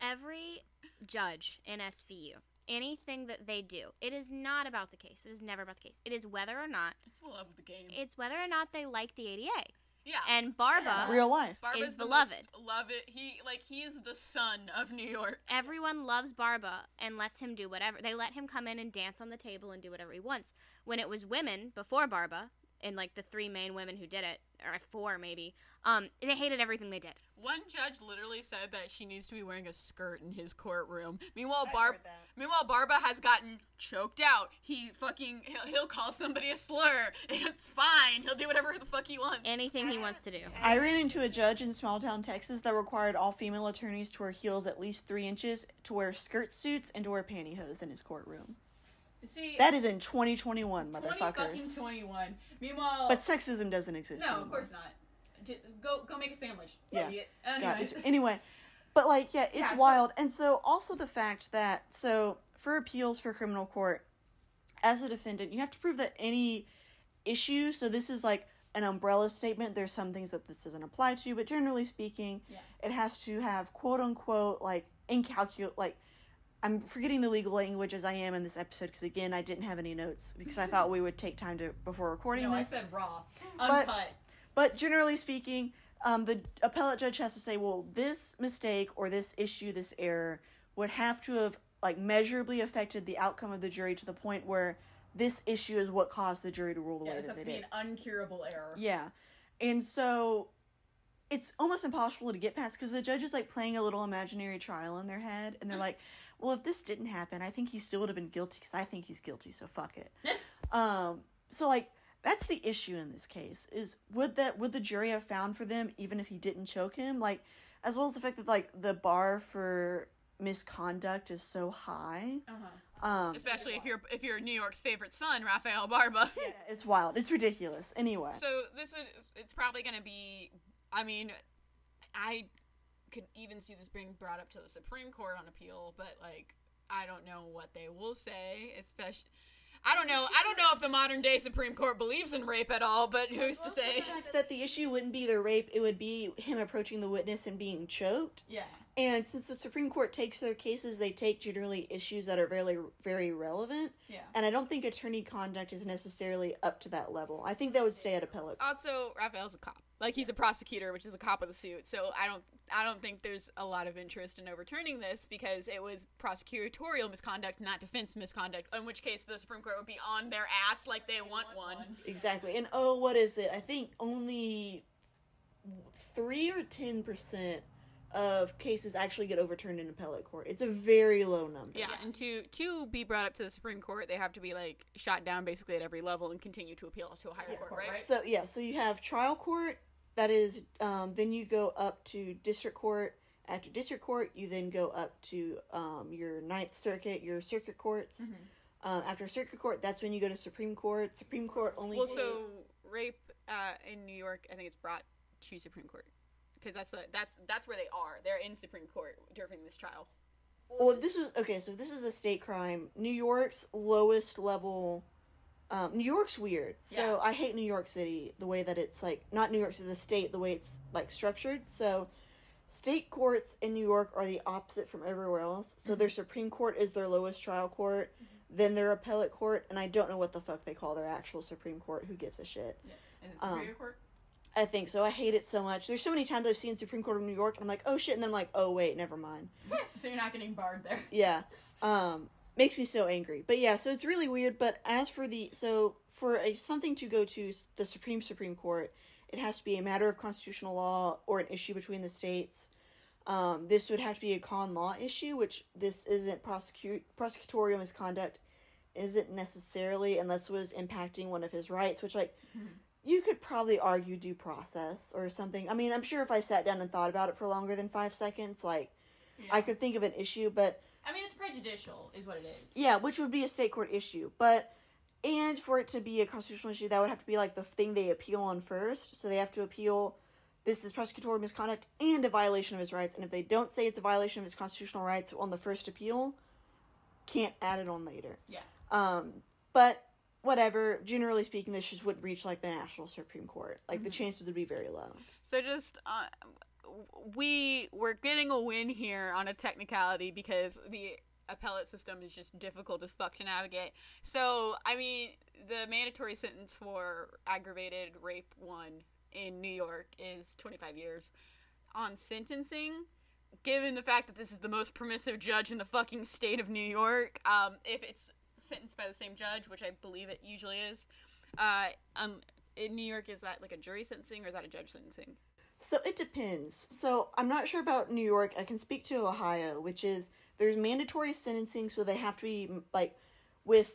Every judge in SVU, anything that they do, it is not about the case. It is never about the case. It is whether or not It's the love of the game. it's whether or not they like the ADA. Yeah. And Barba, real life Barba's is the beloved. most- love it. He like he is the son of New York. everyone loves Barba and lets him do whatever. They let him come in and dance on the table and do whatever he wants. When it was women before Barba, and like the three main women who did it, or four maybe, um, they hated everything they did. One judge literally said that she needs to be wearing a skirt in his courtroom. Meanwhile, Barb, meanwhile, Barba has gotten choked out. He fucking he'll, he'll call somebody a slur. It's fine. He'll do whatever the fuck he wants. Anything he wants to do. i ran into a judge in small town texas that required all female attorneys to wear heels at least three inches to wear skirt suits and to wear pantyhose in his courtroom See, That is in 2021, 20 motherfuckers. 21. Meanwhile, But sexism doesn't exist. no, anymore. of course not. Go go make a sandwich. Yeah. Idiot. Anyway. anyway, but like, yeah, it's Yeah, so- wild. And so also the fact that so for appeals for criminal court, as a defendant, you have to prove that any issue. So this is like an umbrella statement. There's some things that this doesn't apply to, but generally speaking, Yeah. it has to have quote unquote like incalculable like. I'm forgetting the legal language as I am in this episode because again I didn't have any notes because I thought we would take time to before recording no, I this. said raw. But- Uncut. But generally speaking, um, the appellate judge has to say, well, this mistake or this issue, this error, would have to have like measurably affected the outcome of the jury to the point where this issue is what caused the jury to rule the yeah, way this that has to be did. an uncurable error. Yeah, and so it's almost impossible to get past because the judge is like playing a little imaginary trial in their head, and they're like, "Well, if this didn't happen, I think he still would have been guilty because I think he's guilty, so fuck it." um, so like that's the issue in this case is would that would the jury have found for them even if he didn't choke him like as well as the fact that like the bar for misconduct is so high Uh-huh. um Especially if you're if you're New York's favorite son, Rafael Barba. yeah, it's wild it's ridiculous anyway So this would it's probably going to be I mean I could even see this being brought up to the Supreme Court on appeal, but like I don't know what they will say, especially I don't know. I don't know if the modern day Supreme Court believes in rape at all, but who's to say? that the issue wouldn't be the rape it would be him approaching the witness and being choked Yeah. and since the supreme court takes their cases they take generally issues that are very very relevant Yeah. and i don't think attorney conduct is necessarily up to that level i think that would stay at appellate Also, Rafael's a cop. Like he's a prosecutor, which is a cop with a suit. So I don't I don't think there's a lot of interest in overturning this because it was prosecutorial misconduct, not defense misconduct. In which case, the Supreme Court would be on their ass like they want one. Exactly. And oh, what is it? I think only three or ten percent of cases actually get overturned in appellate court. It's a very low number. Yeah, and to to be brought up to the Supreme Court, they have to be like shot down basically at every level and continue to appeal to a higher court, court, right? So yeah, so you have trial court. That is, um, then you go up to district court. After district court, you then go up to um, your Ninth Circuit, your circuit courts. Mm-hmm. Um, after circuit court, that's when you go to Supreme Court. Supreme Court only. Well, so rape uh, in New York, I think it's brought to Supreme Court because that's a, that's that's where they are. They're in Supreme Court during this trial. Well, this was okay. So this is a state crime. New York's lowest level. Um, New York's weird. So Yeah. I hate New York City the way that it's like not New York City, the state, the way it's like structured. So state courts in New York are the opposite from everywhere else. So their Supreme Court is their lowest trial court, then their appellate court, and I don't know what the fuck they call their actual Supreme Court. Who gives a shit? Yeah. Is it Um, Superior Court? I think so. I hate it so much. There's so many times I've seen Supreme Court of New York, and I'm like, oh shit, and then I'm like, oh wait, never mind. So you're not getting barred there. yeah um makes me so angry. But yeah so it's really weird but as for the so for a something to go to the supreme supreme court it has to be a matter of constitutional law or an issue between the states. Um this would have to be a con law issue which this isn't prosecute prosecutorial misconduct isn't necessarily unless it was impacting one of his rights which like you could probably argue due process or something. I mean i'm sure if i sat down and thought about it for longer than five seconds like i could think of an issue but I mean, it's prejudicial, is what it is. yeah, which would be a state court issue. But and for it to be a constitutional issue, that would have to be like the thing they appeal on first. So they have to appeal this is prosecutorial misconduct and a violation of his rights. And if they don't say it's a violation of his constitutional rights on the first appeal, can't add it on later. Yeah. Um, but whatever. Generally speaking, this just wouldn't reach like the national Supreme Court. Like the chances would be very low. So just uh, we we're getting a win here on a technicality because the appellate system is just difficult as fuck to navigate. So I mean, the mandatory sentence for aggravated rape one in New York is 25 years. On sentencing, given the fact that this is the most permissive judge in the fucking state of New York, um, if it's sentenced by the same judge, which I believe it usually is, uh, um, in New York, is that like a jury sentencing or is that a judge sentencing? So it depends. So I'm not sure about New York. I can speak to Ohio, which is there's mandatory sentencing, so they have to be like with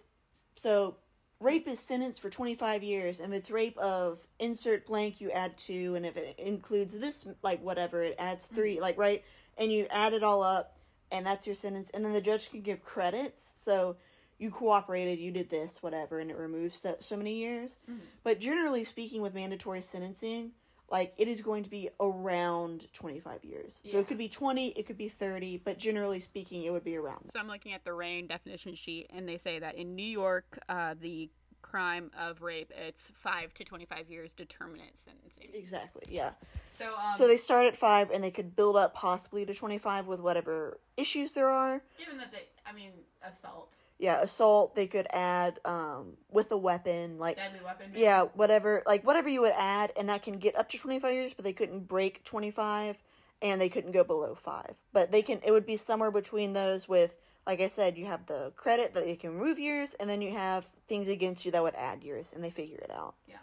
so rape is sentenced for 25 years, and if it's rape of insert blank, you add two, and if it includes this like whatever, it adds 3 mm-hmm. like right, and you add it all up, and that's your sentence, and then the judge can give credits. So you cooperated, you did this, whatever, and it removes so, so many years. Mm-hmm. But generally speaking, with mandatory sentencing, like it is going to be around 25 years. So it could be 20, it could be 30, but generally speaking, it would be around. So I'm looking at the RAINN definition sheet, and they say that in New York, uh, the crime of rape, it's five to 25 years determinate sentencing. Exactly, yeah. So um, So they start at 5 and they could build up possibly to 25 with whatever issues there are. given that they, I mean, assault, Yeah, assault, they could add um with a weapon like deadly weapon. yeah, whatever, like whatever you would add and that can get up to 25 years, but they couldn't break 25 and they couldn't go below 5. But they can it would be somewhere between those with like I said, you have the credit that they can remove years and then you have things against you that would add years and they figure it out. Yeah.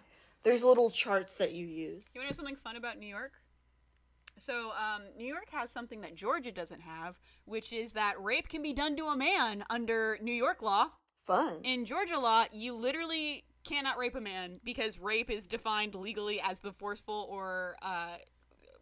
There's little charts that you use. You want to know something fun about New York? So, um, New York has something that Georgia doesn't have, which is that rape can be done to a man under New York law. Fun. In Georgia law, you literally cannot rape a man because rape is defined legally as the forceful or uh,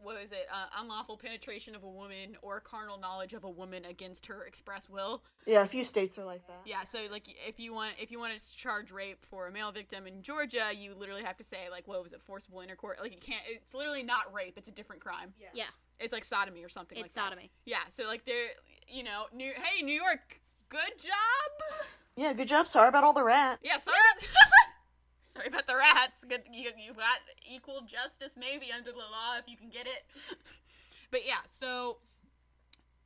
what is it, uh, unlawful penetration of a woman or carnal knowledge of a woman against her express will. Yeah, a few states are like that. Yeah, so like if you want if you wanted to charge rape for a male victim in Georgia, you literally have to say like what was it, forcible intercourse? Like it can't. It's literally not rape. It's a different crime. Yeah, yeah. It's like sodomy or something. it's like that. sodomy. Yeah, so like they're you know, New hey New York, good job. Yeah, good job. Sorry about all the rats. Yeah, sorry about sorry about the rats. Good, you you got equal justice maybe under the law if you can get it. but yeah, so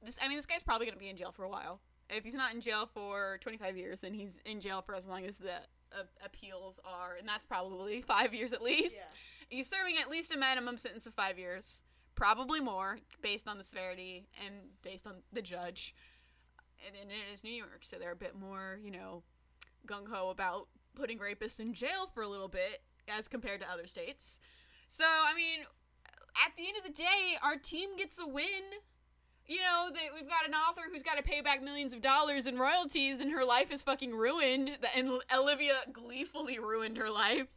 this I mean this guy's probably gonna be in jail for a while. If he's not in jail for 25 years, then he's in jail for as long as the uh, appeals are, and that's probably five years at least. He's serving at least a minimum sentence of five years, probably more, based on the severity and based on the judge. And, and it is New York, so they're a bit more, you know, gung ho about putting rapists in jail for a little bit as compared to other states. So, I mean, at the end of the day, our team gets a win. You know, that we've got an author who's got to pay back millions of dollars in royalties and her life is fucking ruined. And Olivia gleefully ruined her life.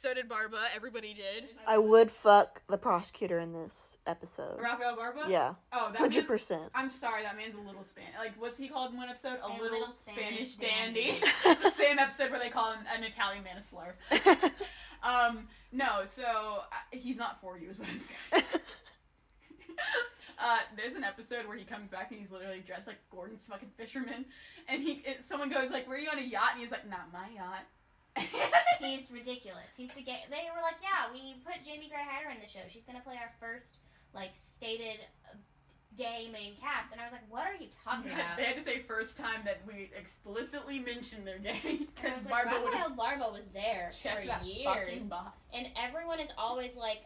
So did Barba. Everybody did. I would fuck the prosecutor in this episode. Rafael Barba. Yeah, Oh, that hundred man- percent. I'm sorry, that man's a little Spanish. Like, what's he called in one episode? A, A little, little Spanish, Spanish dandy. dandy. it's the same episode where they call him an Italian man a slur. um, no, so uh, he's not for you, is what I'm saying. uh, there's an episode where he comes back and he's literally dressed like Gorton's fucking fisherman, and he it, someone goes like, "Were you on a yacht?" And he's like, "Not my yacht." He's ridiculous. He's the gay. They were like, yeah, we put Jamie Gray Hyder in the show. She's gonna play our first like stated uh, gay main cast, and I was like, what are you talking about? they had to say first time that we explicitly mentioned they're gay because like, Barbara would have Rafael Barba was there for years, and everyone is always like,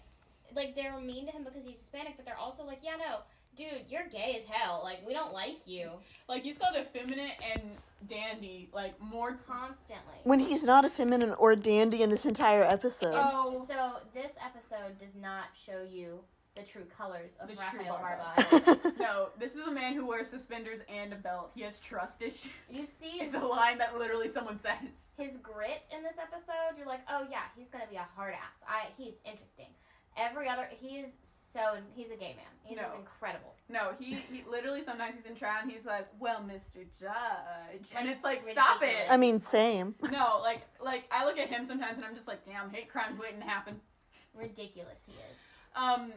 like they're mean to him because he's Hispanic, but they're also like, yeah, no, dude, you're gay as hell. Like we don't like you Like he's called effeminate and dandy, like more. constantly. When he's not a feminine or dandy in this entire episode. Oh, So this episode does not show you the true colors of The true Rafael Barba. Barba. no! This is a man who wears suspenders and a belt. He has trust issues. you see It's a line that literally someone says. his grit in this episode, you're like, oh yeah, he's gonna be a hard ass. I he's interesting. Every other, he is so he's a gay man. He is No. incredible. No, he, he literally sometimes he's in trial and he's like, "Well, Mr. Judge," and it's like, "Stop it!" I mean, same. No, like like I look at him sometimes and I'm just like, "Damn, hate crime's waiting to happen." Ridiculous he is. Um,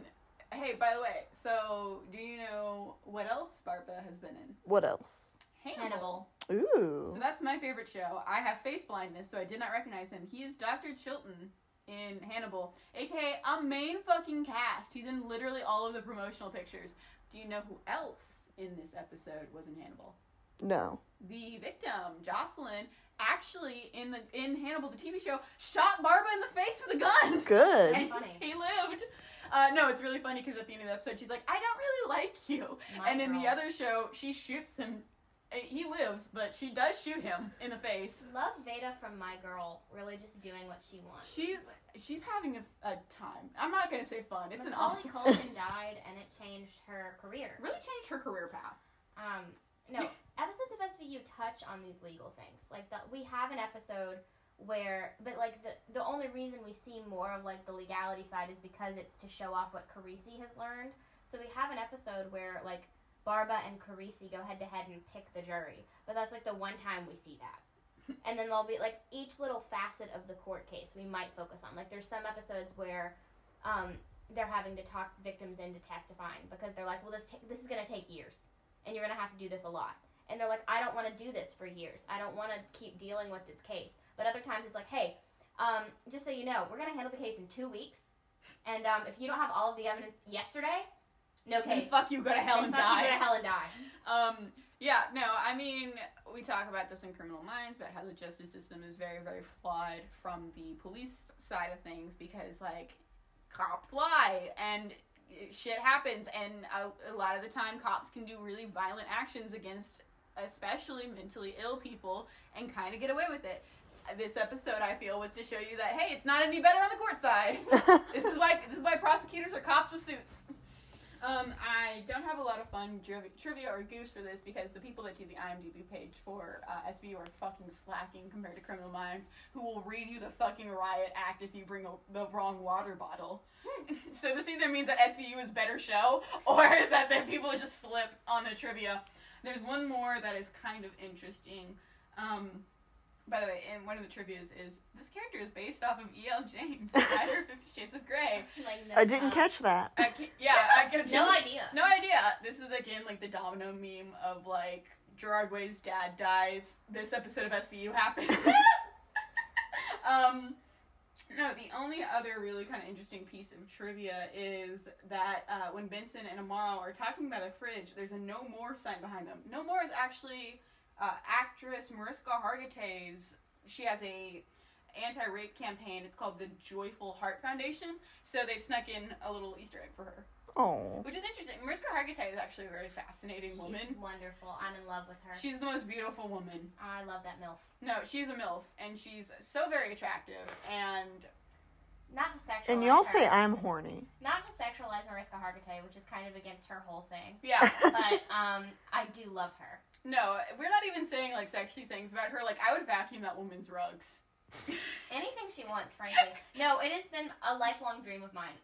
hey, by the way, so do you know what else Barba has been in? What else? Hannibal. Ooh. So that's my favorite show. I have face blindness, so I did not recognize him. He is Dr. Chilton in Hannibal, aka a main fucking cast. He's in literally all of the promotional pictures. Do you know who else in this episode was in Hannibal? No. The victim, Jocelyn, actually in the in Hannibal, the TV show, shot Barba in the face with a gun. Good. And Funny. he lived. Uh, no, it's really funny because at the end of the episode, she's like, "I don't really like you," My and in the other show, she shoots him. Uh, He lives, but she does shoot him in the face. Love Vada from My Girl, really just doing what she wants. She's she's having a, a time. I'm not gonna say fun. It's an Macaulay awful Culkin died, and it changed her career. Really changed her career path. Um, no, episodes of SVU touch on these legal things. Like the, we have an episode where, but like the the only reason we see more of like the legality side is because it's to show off what Carisi has learned. So we have an episode where like Barba and Carisi go head to head and pick the jury, but that's like the one time we see that. and then there'll be like each little facet of the court case we might focus on. Like there's some episodes where um, they're having to talk victims into testifying because they're like, well, this ta- this is gonna take years, and you're gonna have to do this a lot. And they're like, I don't want to do this for years. I don't want to keep dealing with this case. But other times it's like, hey, um, just so you know, we're gonna handle the case in two weeks, and um, if you don't have all of the evidence yesterday, no Then case. fuck you, go to hell And and fuck you, die. go to hell and die. Um, yeah, no, I mean, we talk about this in Criminal Minds about how the justice system is very, very flawed from the police side of things because, like, cops lie and shit happens, and a, a lot of the time, cops can do really violent actions against especially mentally ill people and kind of get away with it. This episode, I feel, was to show you that hey, it's not any better on the court side. this is why this is why prosecutors are cops with suits. Um, I don't have a lot of fun tri- trivia or goofs for this because the people that do the IMDb page for uh, SVU are fucking slacking compared to Criminal Minds, who will read you the fucking riot act if you bring a, the wrong water bottle. so this either means that SVU is better show or that the people just slip on the trivia. There's one more that is kind of interesting. Um, by the way, and one of the trivias is this character is based off of E.L. James, the writer of Fifty Shades of Grey. Like, no, I didn't uh, catch that. I can't, yeah, I can No idea. No idea. This is again like the domino meme of like Gerard Way's dad dies. This episode of SVU happens. um, no, the only other really kind of interesting piece of trivia is that uh, when Benson and Amaro are talking about a fridge, there's a no more sign behind them. No more is actually uh, actress Mariska Hargitay's. She has a anti-rape campaign. It's called the Joyful Heart Foundation. So they snuck in a little Easter egg for her, Oh. which is interesting. Mariska Hargitay is actually a very fascinating She's woman. wonderful. I'm in love with her. She's the most beautiful woman. I love that MILF. No, she's a MILF, and she's so very attractive. And Not to sexualize And y'all her. say I'm horny. Not to sexualize Mariska Hargitay, which is kind of against her whole thing. yeah, But um, I do love her. no, we're not even saying like sexy things about her. Like I would vacuum that woman's rugs. Anything she wants, frankly. No, it has been a lifelong dream of mine.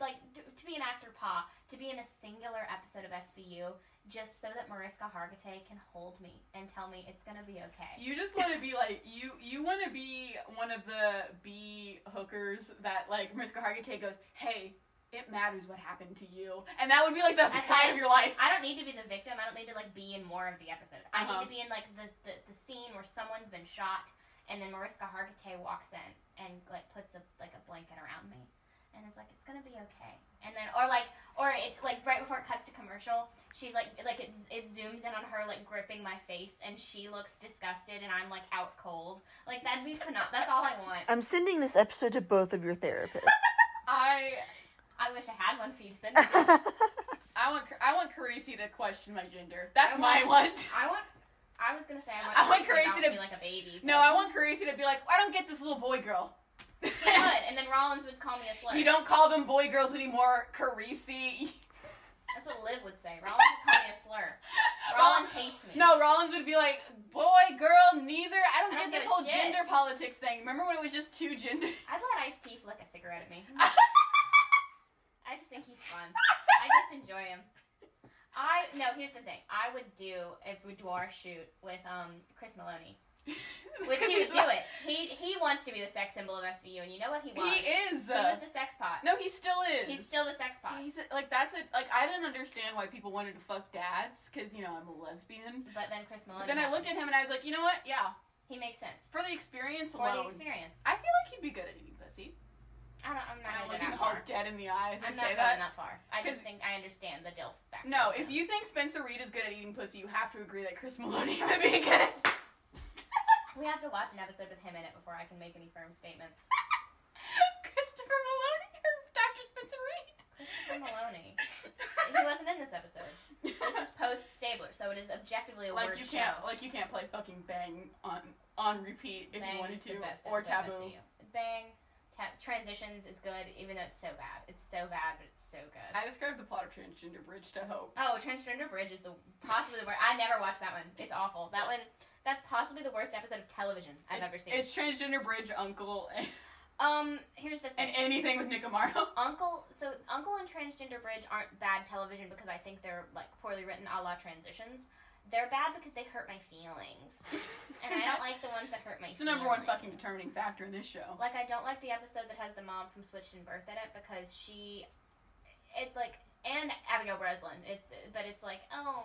Like to be an actor, pa, to be in a singular episode of SVU, just so that Mariska Hargitay can hold me and tell me it's gonna be okay. You just want to be like you. You want to be one of the B hookers that like Mariska Hargitay goes, "Hey, it matters what happened to you," and that would be like the I- time of your life. I don't need to be the victim. I don't need to like be in more of the episode. I Uh-huh. need to be in like the, the the scene where someone's been shot, and then Mariska Hargitay walks in and like puts a like a blanket around me, and it's like it's gonna be okay. And then or like or it like right before it cuts to commercial, she's like like it it zooms in on her like gripping my face, and she looks disgusted, and I'm like out cold. Like that'd be phenomenal. That's all I want. I'm sending this episode to both of your therapists. I I wish I had one for you to send. I want I want Carisi to question my gender. That's I my want- one. I want. I was gonna say I want. I want Carisi to to- be like a baby. No, I want Carisi to be like, I don't get this little boy girl. Would, and then Rollins would call me a slur. you don't call them boy girls anymore, Carisi. That's what Liv would say. Rollins would call me a slur. Rollins hates me. No, Rollins would be like, boy, girl, neither. I don't, I don't get this whole shit. gender politics thing. Remember when it was just two genders? I'd let Ice T flick a cigarette at me. I just think he's fun. I just enjoy him. I no. Here's the thing. I would do a boudoir shoot with um Chris Meloni. Which he would do it. He he wants to be the sex symbol of SVU, and you know what he was? He is. He was the sex pot. no, he still is. He's still the sex pot. He's like that's it. Like I didn't understand why people wanted to fuck dads because you know I'm a lesbian. But then Chris Meloni. But then I looked at him and I was like, you know what? Yeah, He makes sense for the experience for the experience. I feel like he'd be good at eating pussy. I don't, I'm not I'm looking that Hulk dead in the eyes. I I'm say not that. going that far. I just think I understand the DILF factor. No, if you think Spencer Reid is good at eating pussy, you have to agree that Chris Meloni would be good. We have to watch an episode with him in it before I can make any firm statements. Christopher Meloni or Dr. Spencer Reid? Christopher Meloni. he wasn't in this episode. This is post Stabler, so it is objectively a like worse you can't, show. like you can't play fucking Bang on on repeat if Bang you wanted to, or Taboo. Bang. Ta- transitions is good, even though it's so bad. It's so bad, but it's so good. I described the plot of Transgender Bridge to Hope. Oh, Transgender Bridge is the possibly the worst. I never watched that one. It's awful. That one. That's possibly the worst episode of television I've it's, ever seen. It's Transgender Bridge, Uncle, and, um, here's the and anything with Nick Amaro. Uncle, so Uncle and Transgender Bridge aren't bad television because I think they're like poorly written, a la transitions. they're bad because they hurt my feelings, and I don't like the ones that hurt my. It's the number one fucking determining factor in this show. Like I don't like the episode that has the mom from Switched at Birth in it because she, it like and Abigail Breslin. It's but it's like oh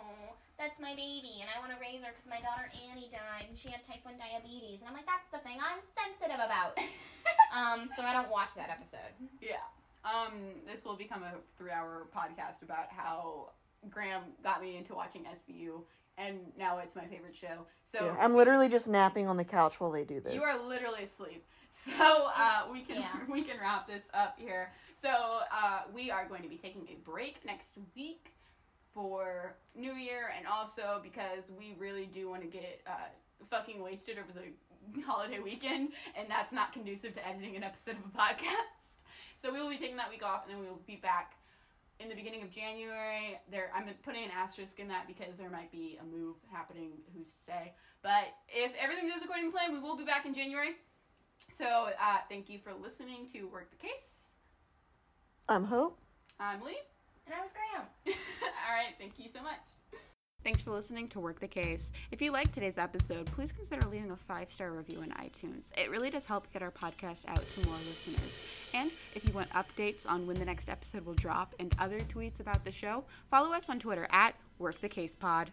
that's my baby and I want to raise her because my daughter Annie died and she had type one diabetes and I'm like that's the thing I'm sensitive about. um, so I don't watch that episode. Yeah. Um, this will become a three-hour podcast about how Graham got me into watching SVU, and now it's my favorite show. So Yeah, I'm literally just napping on the couch while they do this. you are literally asleep. So uh, we can Yeah. we can wrap this up here. So uh, we are going to be taking a break next week for New Year, and also because we really do want to get uh, fucking wasted over the holiday weekend, and that's not conducive to editing an episode of a podcast. So we will be taking that week off, and then we will be back in the beginning of January. There, I'm putting an asterisk in that because there might be a move happening. Who's to say? But if everything goes according to plan, we will be back in January. So uh, thank you for listening to Work the Case. I'm Hope. I'm Lee. And I was Graham. All right, thank you so much. Thanks for listening to Work the Case. If you liked today's episode, please consider leaving a five star review in iTunes. It really does help get our podcast out to more listeners. And if you want updates on when the next episode will drop and other tweets about the show, follow us on Twitter at Work the Case Pod.